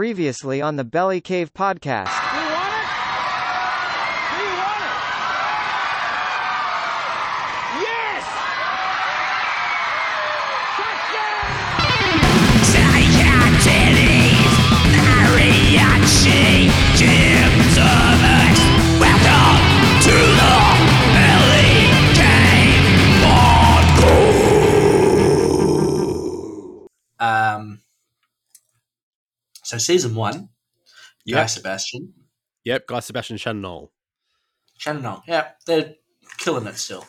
previously on the Belly Cave podcast. So season one, yep. Guy Sebastian, Yep. Guy Sebastian. Shannon, Noll. yeah, they're killing it still.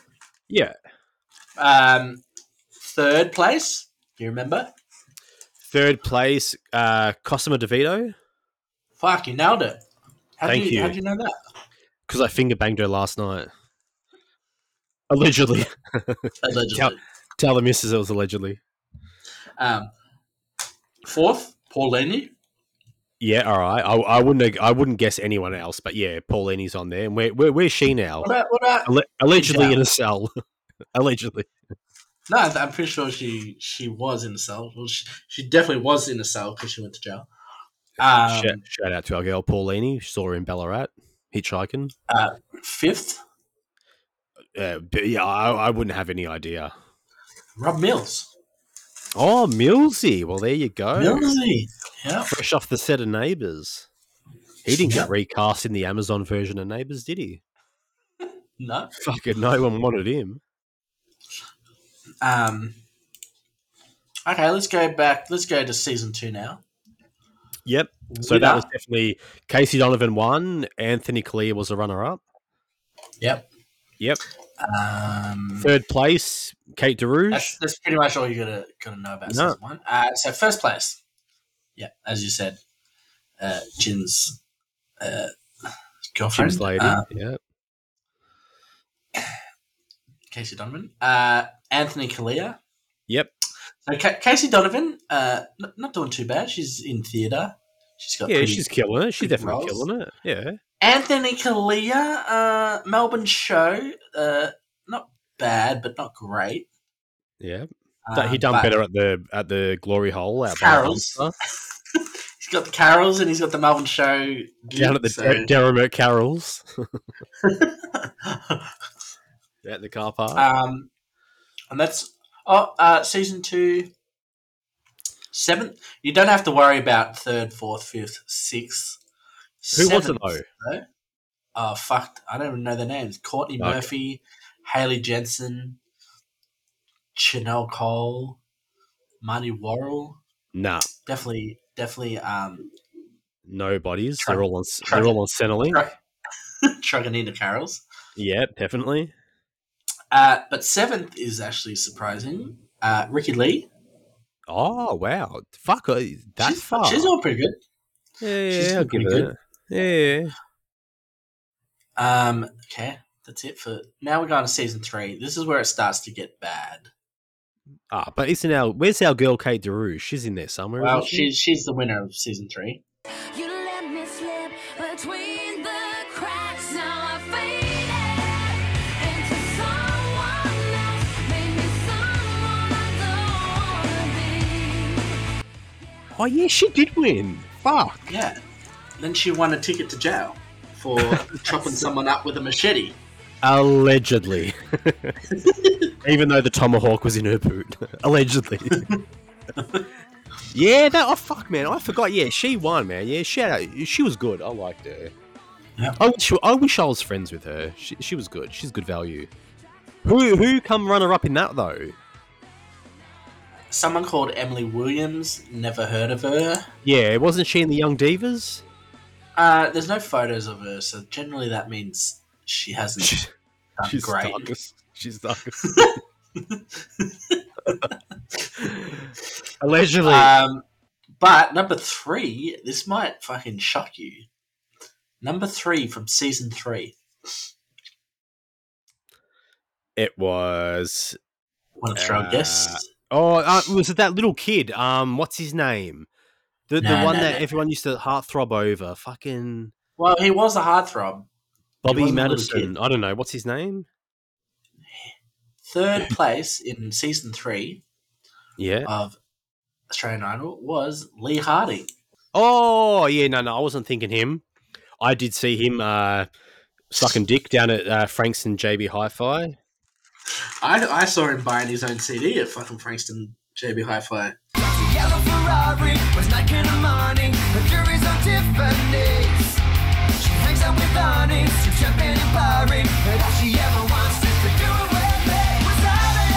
Yeah. Um, third place, do you remember? Third place, uh, Cosima DeVito. Fuck, you nailed it. How Thank you, you. How'd you know that? Because I finger banged her last night. Allegedly. Allegedly. Tell, tell the missus it was allegedly. Um, fourth, Paulini. Yeah, all right. I, I wouldn't I wouldn't guess anyone else, but yeah, Paulini's on there. And where, where where's she now? What about, what about Alle- allegedly in a cell. allegedly. No, I'm pretty sure she she was in a cell. Well, she, she definitely was in a cell because she went to jail. Um, shout, shout out to our girl Paulini. Saw her in Ballarat, hitchhiking. uh, fifth, Uh, yeah, I, I wouldn't have any idea. Rob Mills. Oh, Millsy. Well, there you go. Millsy. Yeah. Fresh off the set of Neighbours. He didn't Yeah. get recast in the Amazon version of Neighbours, did he? No. Fucking no one wanted him. Um. Okay, let's go back. Let's go to season two now. Yep. So that was definitely Casey Donovan won. Anthony Callea was a runner up. Yep. Yep. Um, Third place, Kate DeAraugo. that's, that's pretty much all you gotta gotta know about No. season one. Uh, so first place, yeah, as you said, uh, Jin's uh, girlfriend, Jim's lady. uh, yeah. Casey Donovan, uh, Anthony Callea. Yep. So Ca- Casey Donovan, uh, not doing too bad. She's in theatre. She's got Yeah, she's killing it. She's definitely roles. killing it. Yeah. Anthony Callea, uh, Melbourne show, uh, not bad, but not great. Yeah. Uh, he done but better at the at the glory hole out Carol's. He's got the carols and he's got the Melbourne show down at the so- so. Derrimut Carroll's at the car park. um, and that's oh, uh, season two, seventh. You don't have to worry about third, fourth, fifth, sixth. Who was it seventh, though? though. Oh fuck! I don't even know their names. Courtney Okay. Murphy, Hayley Jensen, Chanel Cole, Marty Worrell. Nah, Definitely, definitely. Um, nobodies. Truck- they're all on. truck- They're all on Centrelink. trucking carols. Yeah, definitely. Uh, but seventh is actually surprising. Uh, Ricki-Lee. Oh wow! Fuck, uh, that she's, far. She's all pretty good. yeah, she's yeah, I'll give it. good. that. Yeah. Um, okay, that's it for now. We're going to season three. This is where it starts to get bad. Ah, but isn't our where's our girl Kate DeAraugo? She's in there somewhere. Well, isn't she? she's she's the winner of season three. You Oh yeah, she did win. Fuck. Yeah. Then she won a ticket to jail for chopping someone up with a machete. Allegedly. Even though the tomahawk was in her boot. Allegedly. yeah, that oh fuck man, I forgot. Yeah, she won, man. Yeah, shout out. She was good. I liked her. Yeah. I wish I wish I was friends with her. She, she was good. She's good value. Who who come runner up in that though? Someone called Emily Williams. Never heard of her. Yeah, wasn't she in the Young Divas? Uh, there's no photos of her, so generally that means she hasn't done She's great. darkest. She's darkest. Allegedly. Um, but number three, this might fucking shock you. Number three from season three. it was Want to throw a Uh, guess? Oh, uh, was it that little kid? Um, what's his name? The the No, one no, that no. everyone used to heartthrob over. Fucking Well, he was a heartthrob. Bobby wasn't a little Madison. I don't know what's his name. Third place in season three Yeah. of Australian Idol was Lee Harding. Oh yeah, no, no, I wasn't thinking him. I did see him uh, sucking dick down at uh, Frankston JB Hi-Fi. I, I saw him buying his own CD at fucking Frankston JB Hi-Fi. Yellow Ferrari was like in the morning. The on Tiffany's. She hangs out with honey, sips champagne and Barry. And all she ever wants is to do it with me. Wasabi!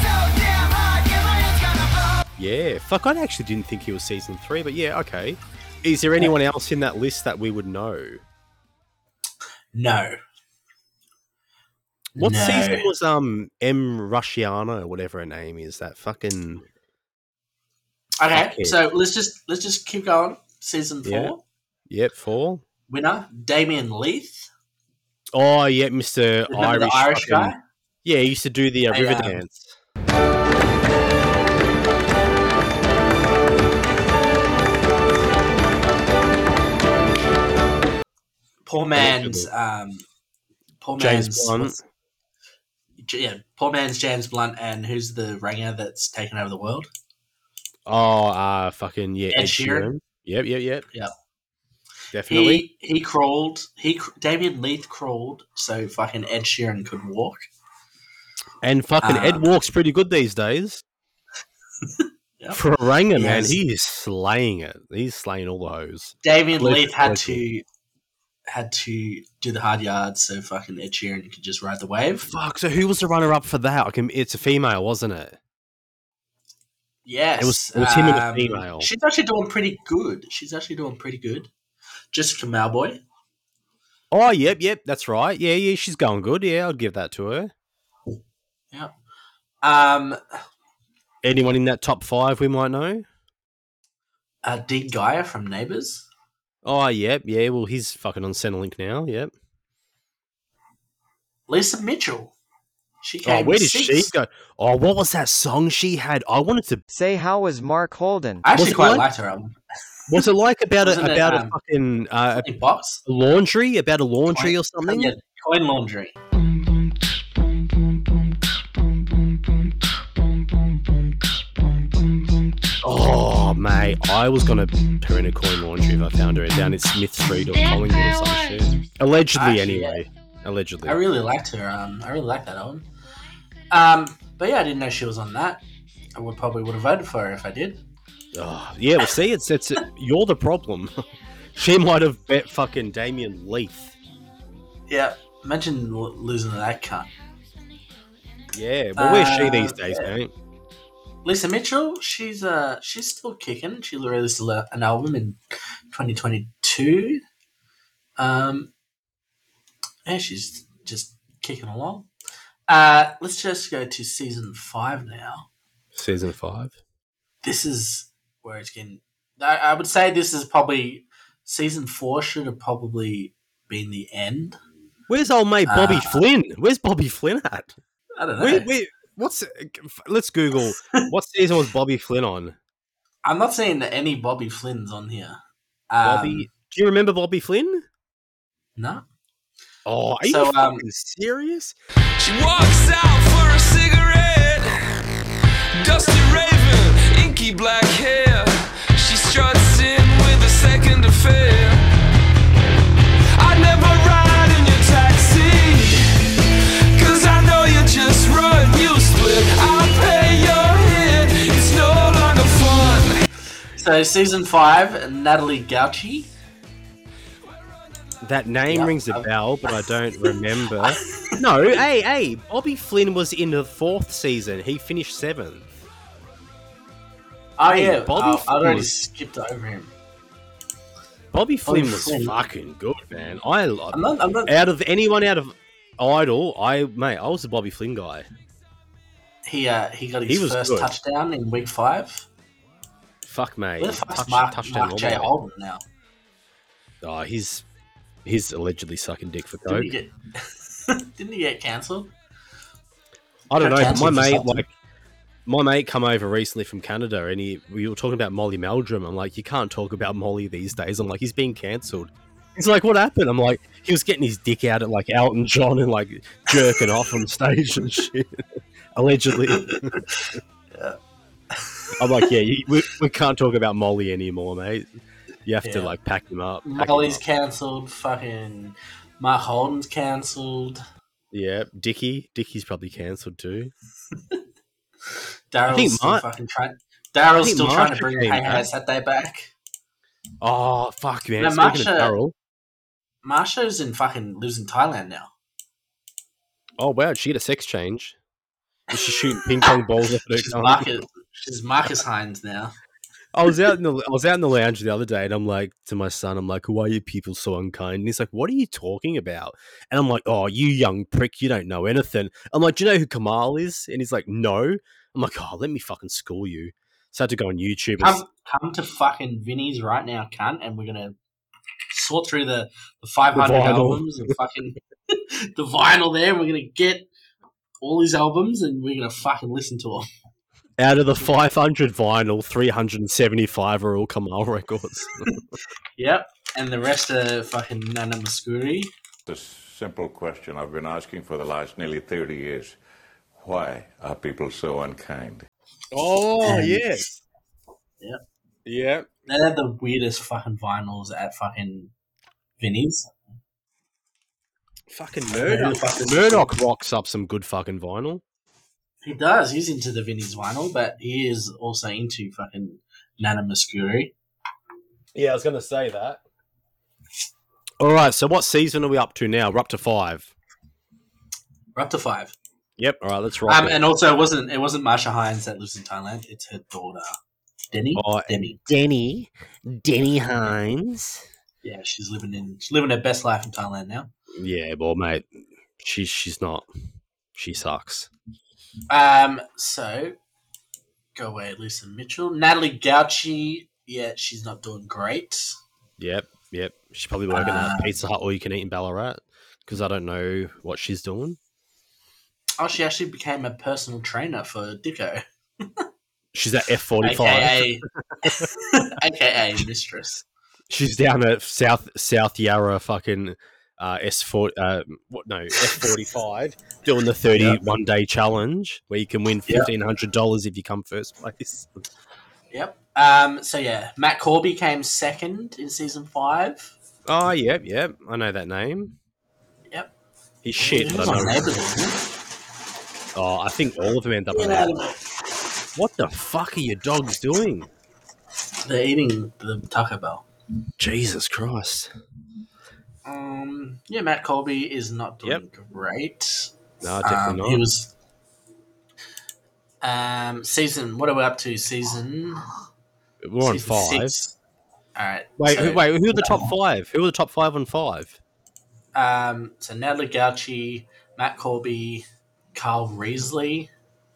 So damn hot, yeah, gonna blow. Yeah, fuck, I actually didn't think he was season three, but yeah, okay. Is there anyone else in that list that we would know? No. What No. season was um Em Rusciano or whatever her name is? That fucking Okay, so let's just let's just keep going. Season four. Yeah. yep four. Winner, Damien Leith. Oh yeah, Mister Irish, Irish fucking- guy? Yeah, he used to do the uh, river um, dance. Poor man's um poor James man's Blunt. Yeah, poor man's James Blunt and who's the ringer that's taken over the world? Oh, uh, fucking yeah, Ed Ed, Sheeran. Sheeran. Yep, yep, yep. Yep. Definitely. He he crawled. He Damien Leith crawled so fucking Ed Sheeran could walk. and fucking uh, Ed walks pretty good these days. Yep. For a ranger, He man, has- he is slaying it. He's slaying all the hoes. Damien Leith had to had to do the hard yards so fucking Ed Sheeran could just ride the wave. Fuck. So who was the runner up for that? Can, it's a female, wasn't it? Yes, It was- it was him and a um, female. She's actually doing pretty good. She's actually doing pretty good. Jessica Mauboy. Oh, yep, yep. That's right. Yeah, yeah. She's going good. Yeah, I'd give that to her. Yeah. Um, Anyone in that top five we might know? uh, Dean Geyer from Neighbours. Oh, yep, yeah. Well, he's fucking on Centrelink now. Yep. Lisa Mitchell. She Oh, came where did sixth. she go? Oh, what was that song she had? I wanted to. Say how was Mark Holden? I actually Was quite like- liked her album. Was it like about a Wasn't it, about a um, fucking uh, box. a laundry? About a laundry or something? Yeah, coin laundry. Mate, I was gonna put her in a coin laundry if I found her down at Smith Street or Collingwood or some shit. Allegedly, Actually, anyway. Allegedly. I really liked her. Um, I really liked that album. Um, but yeah, I didn't know she was on that. I would probably would have voted for her if I did. Oh, yeah, well, see, it's it's you're the problem. she might have bet fucking Damien Leith. Yeah, imagine losing to that cunt. Yeah, well, where's she Uh, these days, yeah. mate? Lisa Mitchell, she's uh she's still kicking. She released an album in 2022. Um, yeah, she's just kicking along. Uh, let's just go to season five now. Season five. This is where it's getting. I, I would say this is probably season four should have probably been the end. Where's old mate Bobby Uh, Flynn? Where's Bobby Flynn at? I don't know. Where, where, what's let's Google what season was Bobby Flynn on? I'm not seeing any Bobby Flynn's on here. Um, Bobby, do you remember Bobby Flynn? no. Oh, are So, you um, serious? She walks out for a cigarette. Dusty raven, inky black hair. So season five, Natalie Gauci. That name Yeah, rings a bell, but I don't remember. no, hey, hey, Bobby Flynn was in the fourth season. He finished seventh. Oh Hey, yeah, Bobby I, I already skipped over him. Bobby Flynn Bobby was Flynn. fucking good, man. I love I'm not. I'm not. out of anyone out of Idol, I mate, I was a Bobby Flynn guy. He uh, he got his was first good. touchdown in week five. Fuck mate, Where the fuck's Touch- Mark, touchdown Mark J. Holden now? Oh, he's he's allegedly sucking dick for Didn't coke. he get? didn't he get cancelled? I don't know, my mate, something. like, my mate come over recently from Canada, and he we were talking about Molly Meldrum. I'm like, you can't talk about Molly these days. I'm like, he's being cancelled. He's like, what happened? I'm like, he was getting his dick out at like Elton John and like jerking off on stage and shit. Allegedly. I'm like, yeah, you, we, we can't talk about Molly anymore, mate. You have to like pack him up. pack Molly's cancelled. Fucking Mark Holden's cancelled. yeah, Dicky, Dicky's probably cancelled too. Daryl's still Mar- fucking trying. Daryl's still trying to bring Hey. Hey Saturday back. Oh fuck, man! No, Speaking Marcia- Daryl, Marcia's in fucking lives in Thailand now. oh wow, did she get a sex change? Is she shooting ping pong balls off her She's? She's Marcus Hines now. I was out in the I was out in the lounge the other day, and I'm like to my son, I'm like, "Why are you people so unkind?" And he's like, "What are you talking about?" And I'm like, "Oh, you young prick, you don't know anything." I'm like, "Do you know who Kamahl is?" And he's like, "No." I'm like, "Oh, let me fucking school you." So I had to go on YouTube. And Come, come to fucking Vinny's right now, cunt, and we're gonna sort through the, the 500 The albums and fucking the vinyl there. And we're gonna get all his albums and we're gonna fucking listen to them. Out of the 500 vinyl, 375 are all Kamahl records. Yep, and the rest are fucking Nana Mouskouri. The simple question I've been asking for the last nearly 30 years. Why are people so unkind? oh mm. And- yeah, Yep. yeah. They had the weirdest fucking vinyls at fucking Vinny's. Fucking Who Murdoch. Murdoch rocks up some good fucking vinyl. He does. He's into the Vinny's vinyl, but he is also into fucking Nana Mouskouri. Yeah, I was going to say that. All right, so what season are we up to now? We're up to five. We're up to five. Yep. All right, let's rock. Um, it. and also, it wasn't it wasn't Marcia Hines that lives in Thailand. It's her daughter, Deni. Oh, Demi. Deni, Deni Hines. Yeah, she's living in she's living her best life in Thailand now. Yeah, well, mate, she's she's not. She sucks. Um, so go away, Lisa Mitchell, Natalie Gauci. Yeah, she's not doing great. Yep, yep. She's probably working Uh, at Pizza Hut or you can eat in Ballarat because I don't know what she's doing. Oh, she actually became a personal trainer for Dicko, She's at F forty five. aka aka mistress. She's down at South South Yarra fucking uh, S four uh, what no F forty five doing the thirty one day challenge where you can win fifteen hundred dollars if you come first place. Yep. Um. So yeah, Matt Corby came second in season five. Oh yep yep I know that name. Yep. He's shit. He But I know. Oh, I think all of them end up. he? on that. What the fuck are your dogs doing? They're eating the Taco Bell. Jesus Christ! Um. Yeah, Matt Corby is not doing great. No, definitely Um, not. He was. Um, season. What are we up to? Season. We're on season five. Six. All right. Wait, so, who, wait, who are the top five? Who are the top five on five? Um. So Natalie Gauci, Matt Corby, Carl Riseley,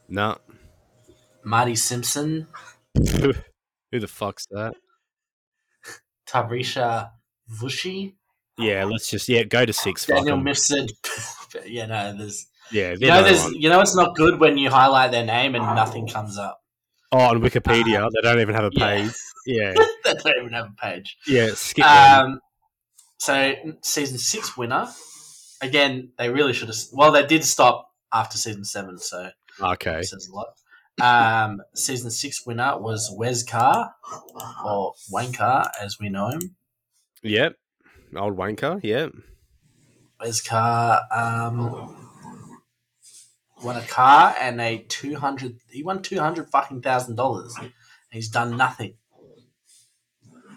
No. Marty Simpson, who the fuck's that? Tarisha Vushi, Yeah, let's just yeah go to six. Daniel. Mifsud. yeah, no, there's. Yeah, You know, there's. one. You know, it's not good when you highlight their name and nothing comes up. Oh, on Wikipedia, they don't even have a page. Yeah, they don't even have a page. yeah. Skip. Um, so season six winner. Again, they really should have. Well, they did stop after season seven, so okay. says a lot. Um, season six winner was Wes Carr, or Wayne Carr, as we know him. Yep. Old wanker. Yep. Wes Carr um, won a car and a two hundred. He won two hundred fucking thousand dollars. He's done nothing.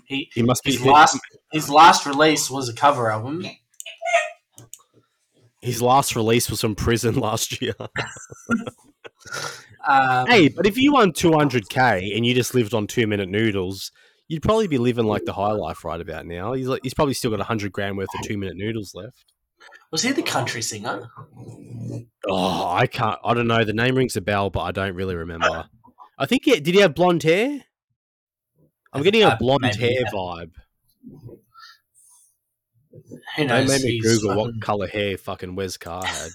He He must be. his last his last release was a cover album. His last release was from prison last year. Um, hey, but if you won two hundred k and you just lived on two minute noodles, you'd probably be living like the high life right about now. He's like, he's probably still got hundred grand worth of two minute noodles left. was he the country singer? Oh, I can't. I don't know. The name rings a bell, but I don't really remember. I think. He, did he have blonde hair? I'm getting a blonde maybe, hair yeah. vibe. Who knows? Don't make me Google fucking- what color hair fucking Wes Carr had.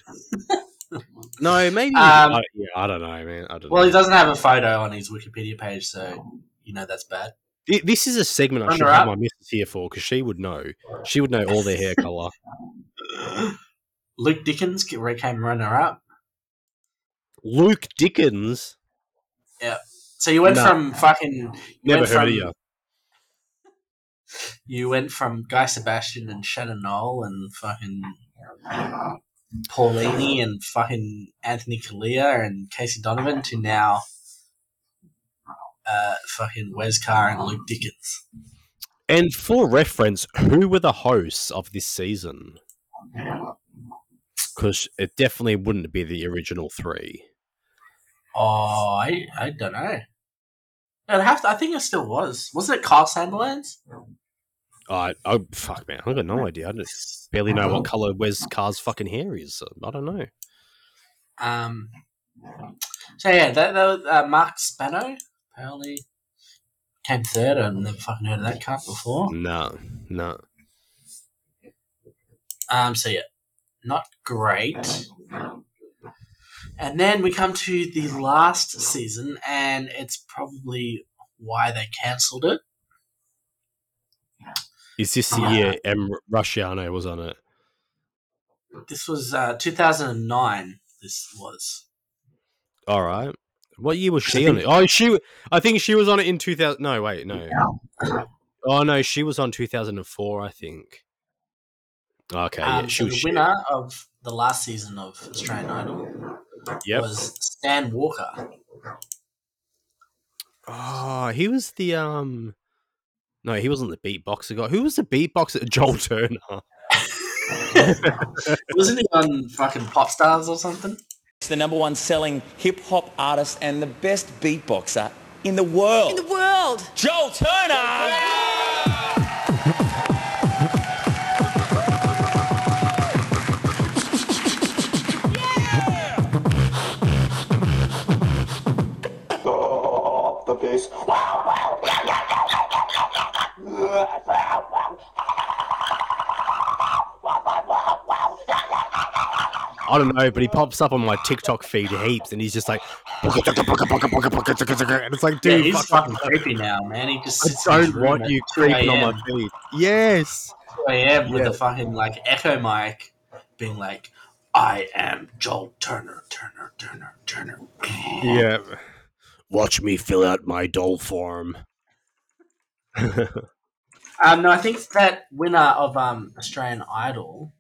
no, maybe. Um, I, yeah, I don't know, man. I don't Well, know. he doesn't have a photo on his Wikipedia page, so you know that's bad. Thi- This is a segment I should have my missus here for because she would know. She would know all their hair color. Luke Dickens came runner up. Luke Dickens. Yeah. So you went No. from fucking. You Never heard from, of you. You went from Guy Sebastian and Shannon Noll and fucking Paulini and fucking Anthony Callea and Casey Donovan to now uh, fucking Wes Carr and Luke Dickens. And for reference, who were the hosts of this season? Because it definitely wouldn't be the original three. Oh, I, I don't know. I'd have to, I think it still was. Wasn't it Carl Sandilands? I oh fuck man, I got no idea. I just barely know what color Wes Carr's fucking hair is. I don't know. Um, so yeah, that, that was, uh, Mark Spano apparently came third. I've never fucking heard of that cunt before. No, no. Um, so yeah, not great. And then we come to the last season, and it's probably why they cancelled it. Is this the year Em Rusciano was on it? This was uh, 2009. This was. All right. What year was she on it? Oh, she. I think she was on it in two thousand. No, wait, no. Oh no, she was on two thousand and four. I think. Okay, yeah, Um, she so was. the shit. winner of the last season of Australian Idol Yep. was Stan Walker. Oh, he was the um. No, he wasn't the beatboxer guy. Who was the beatboxer? Joel Turner. Wasn't he on fucking Pop Stars or something? It's the number one selling hip hop artist and the best beatboxer in the world. In the world. Joel Turner! the bass. I don't know, but he pops up on my TikTok feed heaps, and he's just like, and it's like, Yeah, dude, he's fuck- fucking creepy now, man. He just I sits in his don't want you 2 creeping on my feed. Yes. 2 a.m. with Yeah. a fucking like echo mic, being like, "I am Joel Turner, Turner, Turner, Turner." Yeah. Watch me fill out my doll form. Um, no, I think that winner of um Australian Idol.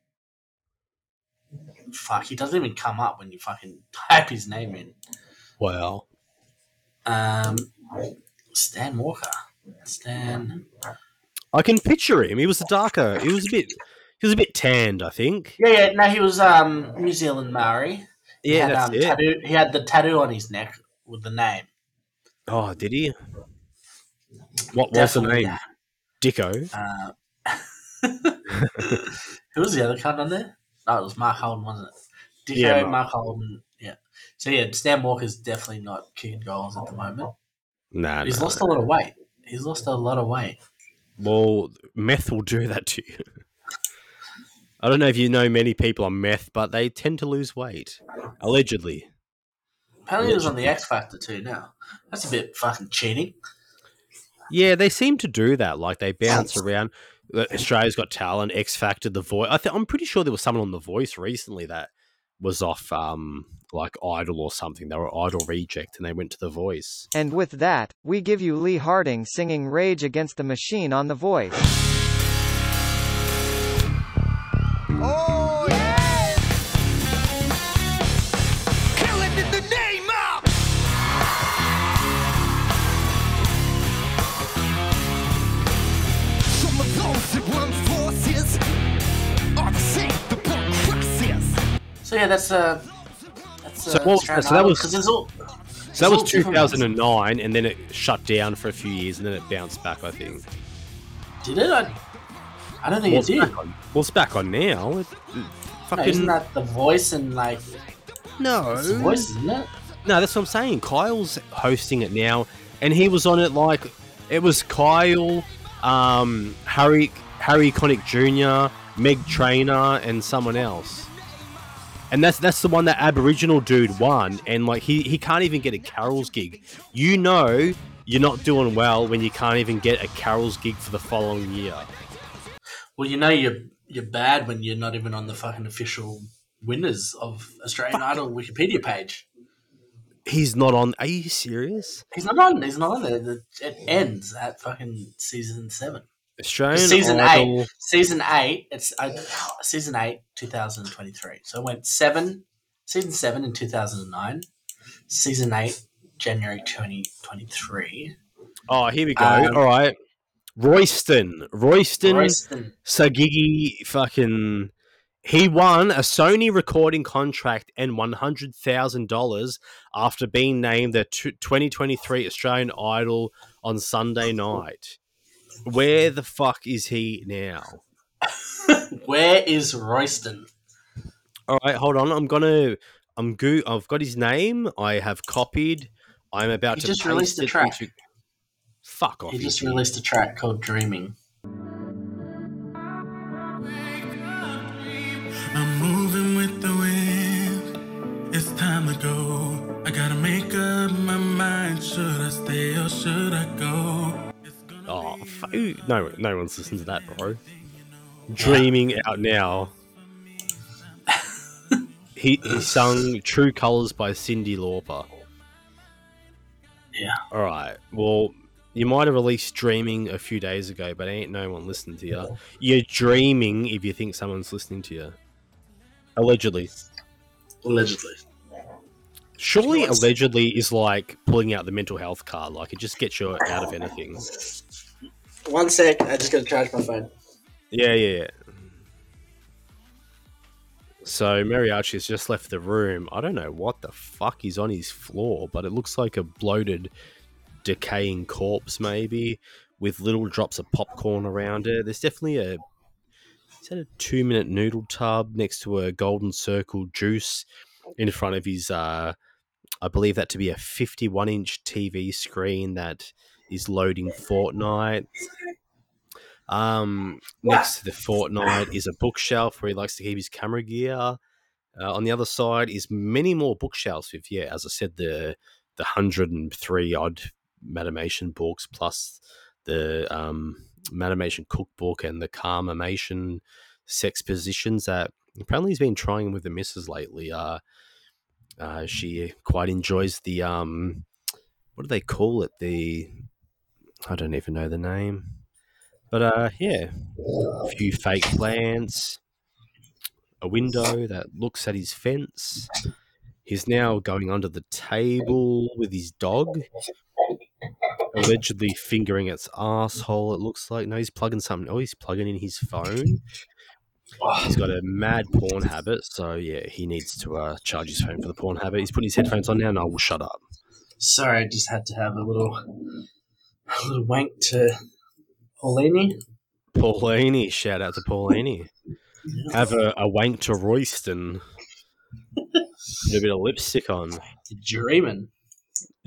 Fuck, he doesn't even come up when you fucking type his name in. Well, Um, Stan Walker. Stan. I can picture him. He was a darker. He was a bit. He was a bit tanned, I think. Yeah, yeah. No, he was um New Zealand Maori. He Yeah, had, that's um, it. Tattoo, he had the tattoo on his neck with the name. Oh, did he? What was the name? Dicko. Uh, who was the other cunt on there? Oh, it was Mark Holden, wasn't it? Dicko, Yeah, Mark. Mark. Holden. Yeah. So yeah, Stan Walker's definitely not kicking goals at the moment. Nah, He's lost a lot of weight. He's lost a lot of weight. Well, meth will do that to you. I don't know if you know many people on meth, but they tend to lose weight. Allegedly. Apparently, he was on the X Factor too. Now that's a bit fucking cheating. Yeah, they seem to do that. Like they bounce around. Australia's Got Talent, X Factor, The Voice. I th- I'm pretty sure there was someone on The Voice recently that was off um like Idol or something. They were Idol reject and they went to The Voice. And with that, we give you Lee Harding singing Rage Against the Machine on The Voice. So yeah, that's uh, that's uh, So what so that was- there's all. So that was different 2009, and then it shut down for a few years, and then it bounced back. I think. Did it? I, I don't think Well, it it's did. back on. Well, it's back on now. It, it No, isn't that the voice and like no. it's the voice, isn't it? No, that's what I'm saying. Kyle's hosting it now, and he was on it like it was Kyle, um, Harry, Harry Connick Jr., Meg Trainor, and someone else. And that's that's the one that Aboriginal dude won, and like he he can't even get a Carol's gig. You know, you're not doing well when you can't even get a Carol's gig for the following year. Well, you know you're you're bad when you're not even on the fucking official winners of Australian Idol Wikipedia page. He's not on. Are you serious? He's not on. He's not on there. It ends at fucking season seven. Australian season Idol. eight. Season eight. It's uh, season eight, two thousand twenty-three. So it went seven. Season seven in two thousand and nine. Season eight, January twenty twenty-three. Oh, here we go. Um, All right. Royston. Royston Royston. Sagigi fucking he won a Sony recording contract and $100,000 after being named the 2023 Australian Idol on Sunday night. Where the fuck is he now? Where is Royston? All right, hold on. I'm gonna. I'm go. I've got his name. I have copied. I'm about He to just paste released a track. into- Fuck off. He just you. released a track called "Dreaming." I'm moving with the wind. It's time to go. I gotta make up my mind. Should I stay or should I go? Oh, no, no one's listening to that, bro. Dreaming out now. he he sung "True Colors" by Cyndi Lauper. Yeah. All right. Well, you might have released "Dreaming" a few days ago, but ain't no one listening to you. You're dreaming if you think someone's listening to you. Allegedly. Allegedly. Surely, allegedly is like pulling out the mental health card. Like it just gets you out of anything. One sec. I just gotta charge my phone. Yeah, yeah, yeah. So Mariachi has just left the room. I don't know what the fuck is on his floor, but it looks like a bloated, decaying corpse, maybe, with little drops of popcorn around it. There's definitely a. Is that a two minute noodle tub next to a golden circle juice in front of his uh I believe that to be a 51 inch TV screen that is loading Fortnite. Um, next to the Fortnite is a bookshelf where he likes to keep his camera gear. Uh, on the other side is many more bookshelves with, yeah, as I said, the the hundred and three odd Matamation books plus the um, Matamation cookbook and the Calmamation sex positions that apparently he's been trying with the missus lately. Uh, uh, she quite enjoys the um, what do they call it? The I don't even know the name, but uh, yeah, a few fake plants, a window that looks at his fence. He's now going under the table with his dog, allegedly fingering its asshole. It looks like no, he's plugging something. Oh, he's plugging in his phone. He's got a mad porn habit, so yeah, he needs to uh, charge his phone for the porn habit. He's putting his headphones on now. No, I will shut up. Sorry, I just had to have a little, a little wank to Paulini. Paulini, shout out to Paulini. Have a, a wank to Royston. Put a bit of lipstick on. Dreaming.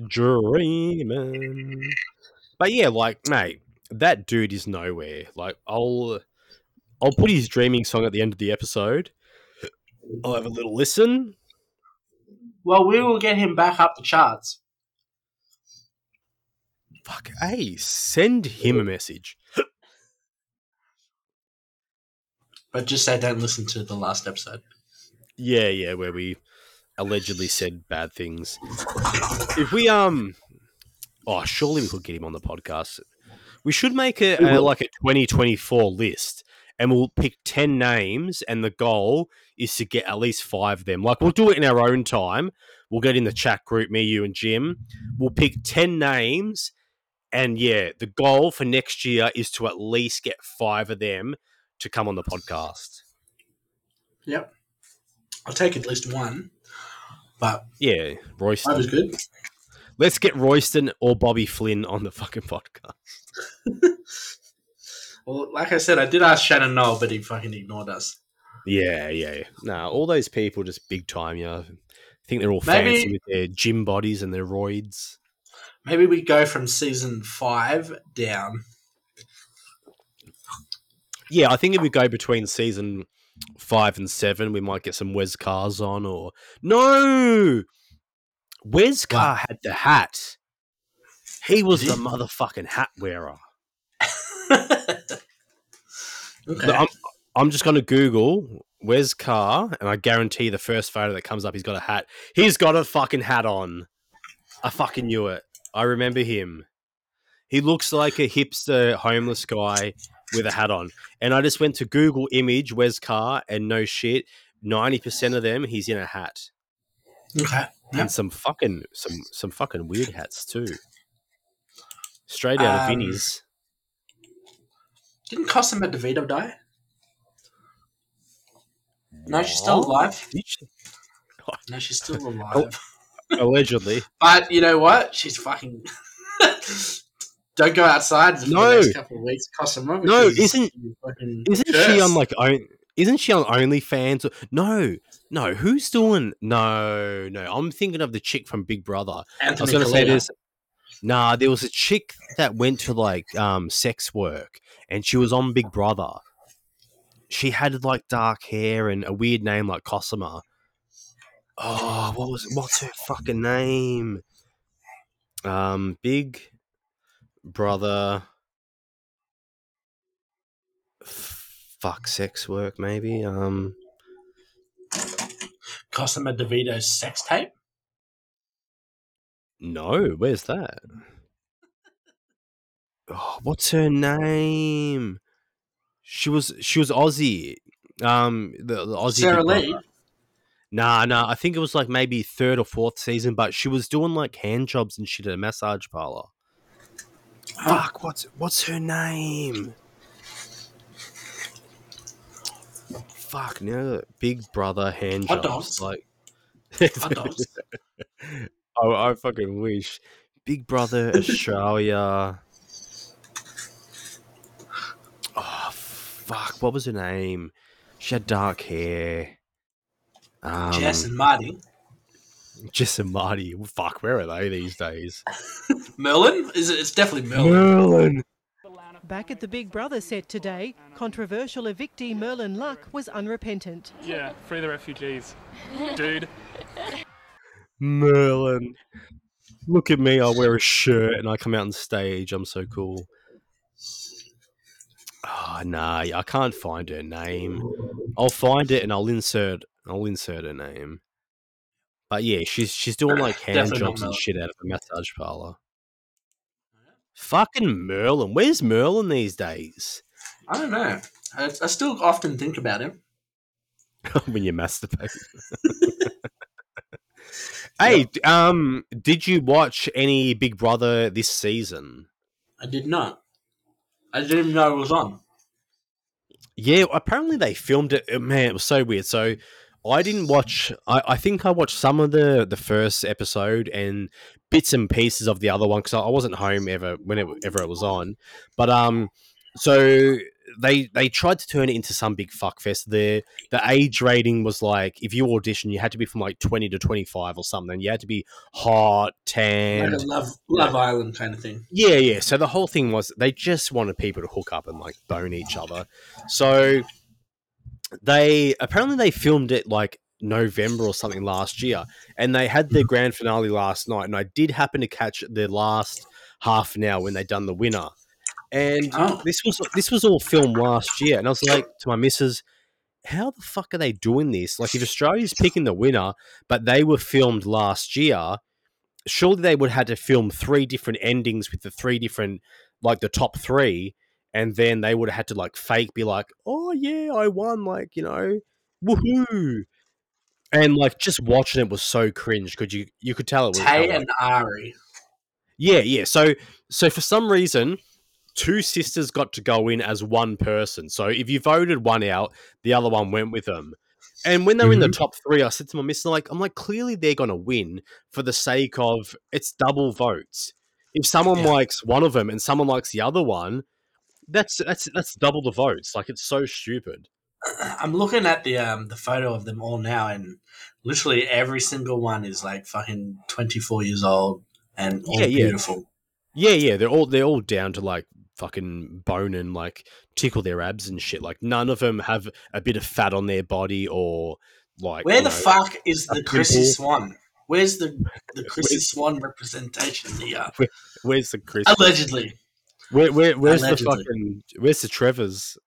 Dreaming. But yeah, like, mate, that dude is nowhere. Like, I'll I'll put his dreaming song at the end of the episode. I'll have a little listen. Well, we will get him back up the charts. Fuck, hey, send him a message. But just say don't listen to the last episode. Yeah, yeah, where we allegedly said bad things. If we um, oh, surely we could get him on the podcast. We should make a, a like a 2024 list, and we'll pick 10 names, and the goal is to get at least five of them. Like we'll do it in our own time. We'll get in the chat group, me, you, and Jim. We'll pick 10 names, and yeah, the goal for next year is to at least get five of them to come on the podcast. Yep. I'll take at least one. But Yeah, Royston. five is good. Let's get Royston or Bobby Flynn on the fucking podcast. Well, like I said, I did ask Shannon Noll, but he fucking ignored us. Yeah, yeah. Nah, all those people just big time, you know. I think they're all Maybe- fancy with their gym bodies and their roids. Maybe we go from season five down. Yeah, I think if we go between season five and seven, we might get some Wes Carrs on or no. Wes Carr had the hat. He was the motherfucking hat wearer. Okay. I'm, I'm just going to Google Wes Carr, and I guarantee the first photo that comes up, he's got a hat. He's got a fucking hat on. I fucking knew it. I remember him. He looks like a hipster homeless guy with a hat on. And I just went to Google image Wes Carr and no shit, 90% of them he's in a hat. Okay. And some fucking some some fucking weird hats too. Straight out of Um, Vinny's. Didn't Cosima DeVito die? No, she's still alive. No, she's still alive. Allegedly. But you know what? She's fucking. Don't go outside for No. the next couple of weeks, Cosima. No, because isn't isn't she on like own isn't she on OnlyFans? No, no. Who's doing? No, no. I'm thinking of the chick from Big Brother. I was going to say this. Nah, there was a chick that went to like um sex work, and she was on Big Brother. She had like dark hair and a weird name like Cosima. Oh, what was what's her fucking name? Um, Big Brother. Fuck sex work maybe. Um, Cosima DeVito's sex tape. no, where's that? Oh, what's her name? She was she was Aussie. Um, the, the Aussie. Sarah Lee. Nah, nah. I think it was like maybe third or fourth season, but she was doing like hand jobs and shit at a massage parlor. Fuck, what's what's her name? Fuck, no, Big Brother hand Hot jobs. dogs. Like, Hot dogs. I, oh, I fucking wish. Big Brother Australia. Oh fuck! What was her name? She had dark hair. Um, Jess and Marty. Jess and Marty. Fuck, where are they these days? Merlin? Is it? It's definitely Merlin. Merlin. Back at the Big Brother set today, controversial evictee Merlin Luck was unrepentant. Yeah, free the refugees. Dude. Merlin. Look at me. I wear a shirt and I come out on stage. I'm so cool. Oh, nah, I can't find her name. I'll find it and I'll insert. I'll insert her name. But yeah, she's she's doing like hand Definitely not jobs and Merlin. shit out of a massage parlor. Fucking Merlin. Where's Merlin these days? I don't know. I, I still often think about him. when you masturbate. hey, d- um, did you watch any Big Brother this season? I did not. I didn't even know it was on. Yeah, apparently they filmed it. uh, Man, it was so weird. So I didn't watch. I, I think I watched some of the the first episode and bits and pieces of the other one because I I wasn't home ever whenever it was on. But um, so they they tried to turn it into some big fuck fest. The the age rating was like if you audition, you had to be from like twenty to twenty five or something. You had to be hot, tan, Like a Love, Love Island kind of thing. yeah, yeah. So the whole thing was they just wanted people to hook up and like bone each other. So they apparently they filmed it like November or something last year, and they had the hmm. grand finale last night. And I did happen to catch the last half an hour when they done the winner. And Oh. this was this was all filmed last year, and I was like to my missus, "How the fuck are they doing this? Like, if Australia's picking the winner, but they were filmed last year, surely they would have had to film three different endings with the three different like the top three and then they would have had to like fake be like oh yeah i won like you know woohoo and like just watching it was so cringe because you you could tell it was Tay and Ari. yeah yeah so so for some reason two sisters got to go in as one person so if you voted one out the other one went with them and when they're in the mm-hmm. top three, I said to my missus, like, I'm like, clearly they're going to win for the sake of it's double votes. If someone likes one of them and someone likes the other one, that's that's that's double the votes. Like, it's so stupid. I'm looking at the um the photo of them all now, and literally every single one is like fucking 24 years old and all Yeah, yeah. beautiful. Yeah, yeah, they're all they're all down to like fucking bone and like tickle their abs and shit. Like, none of them have a bit of fat on their body or like. Where the know, fuck is the Chrissy. Swan? Where's the the Chrissy Swan representation here? Where, where's the Chris? Allegedly. Where, where, where's Allegedly. the fucking? Where's the Trevors?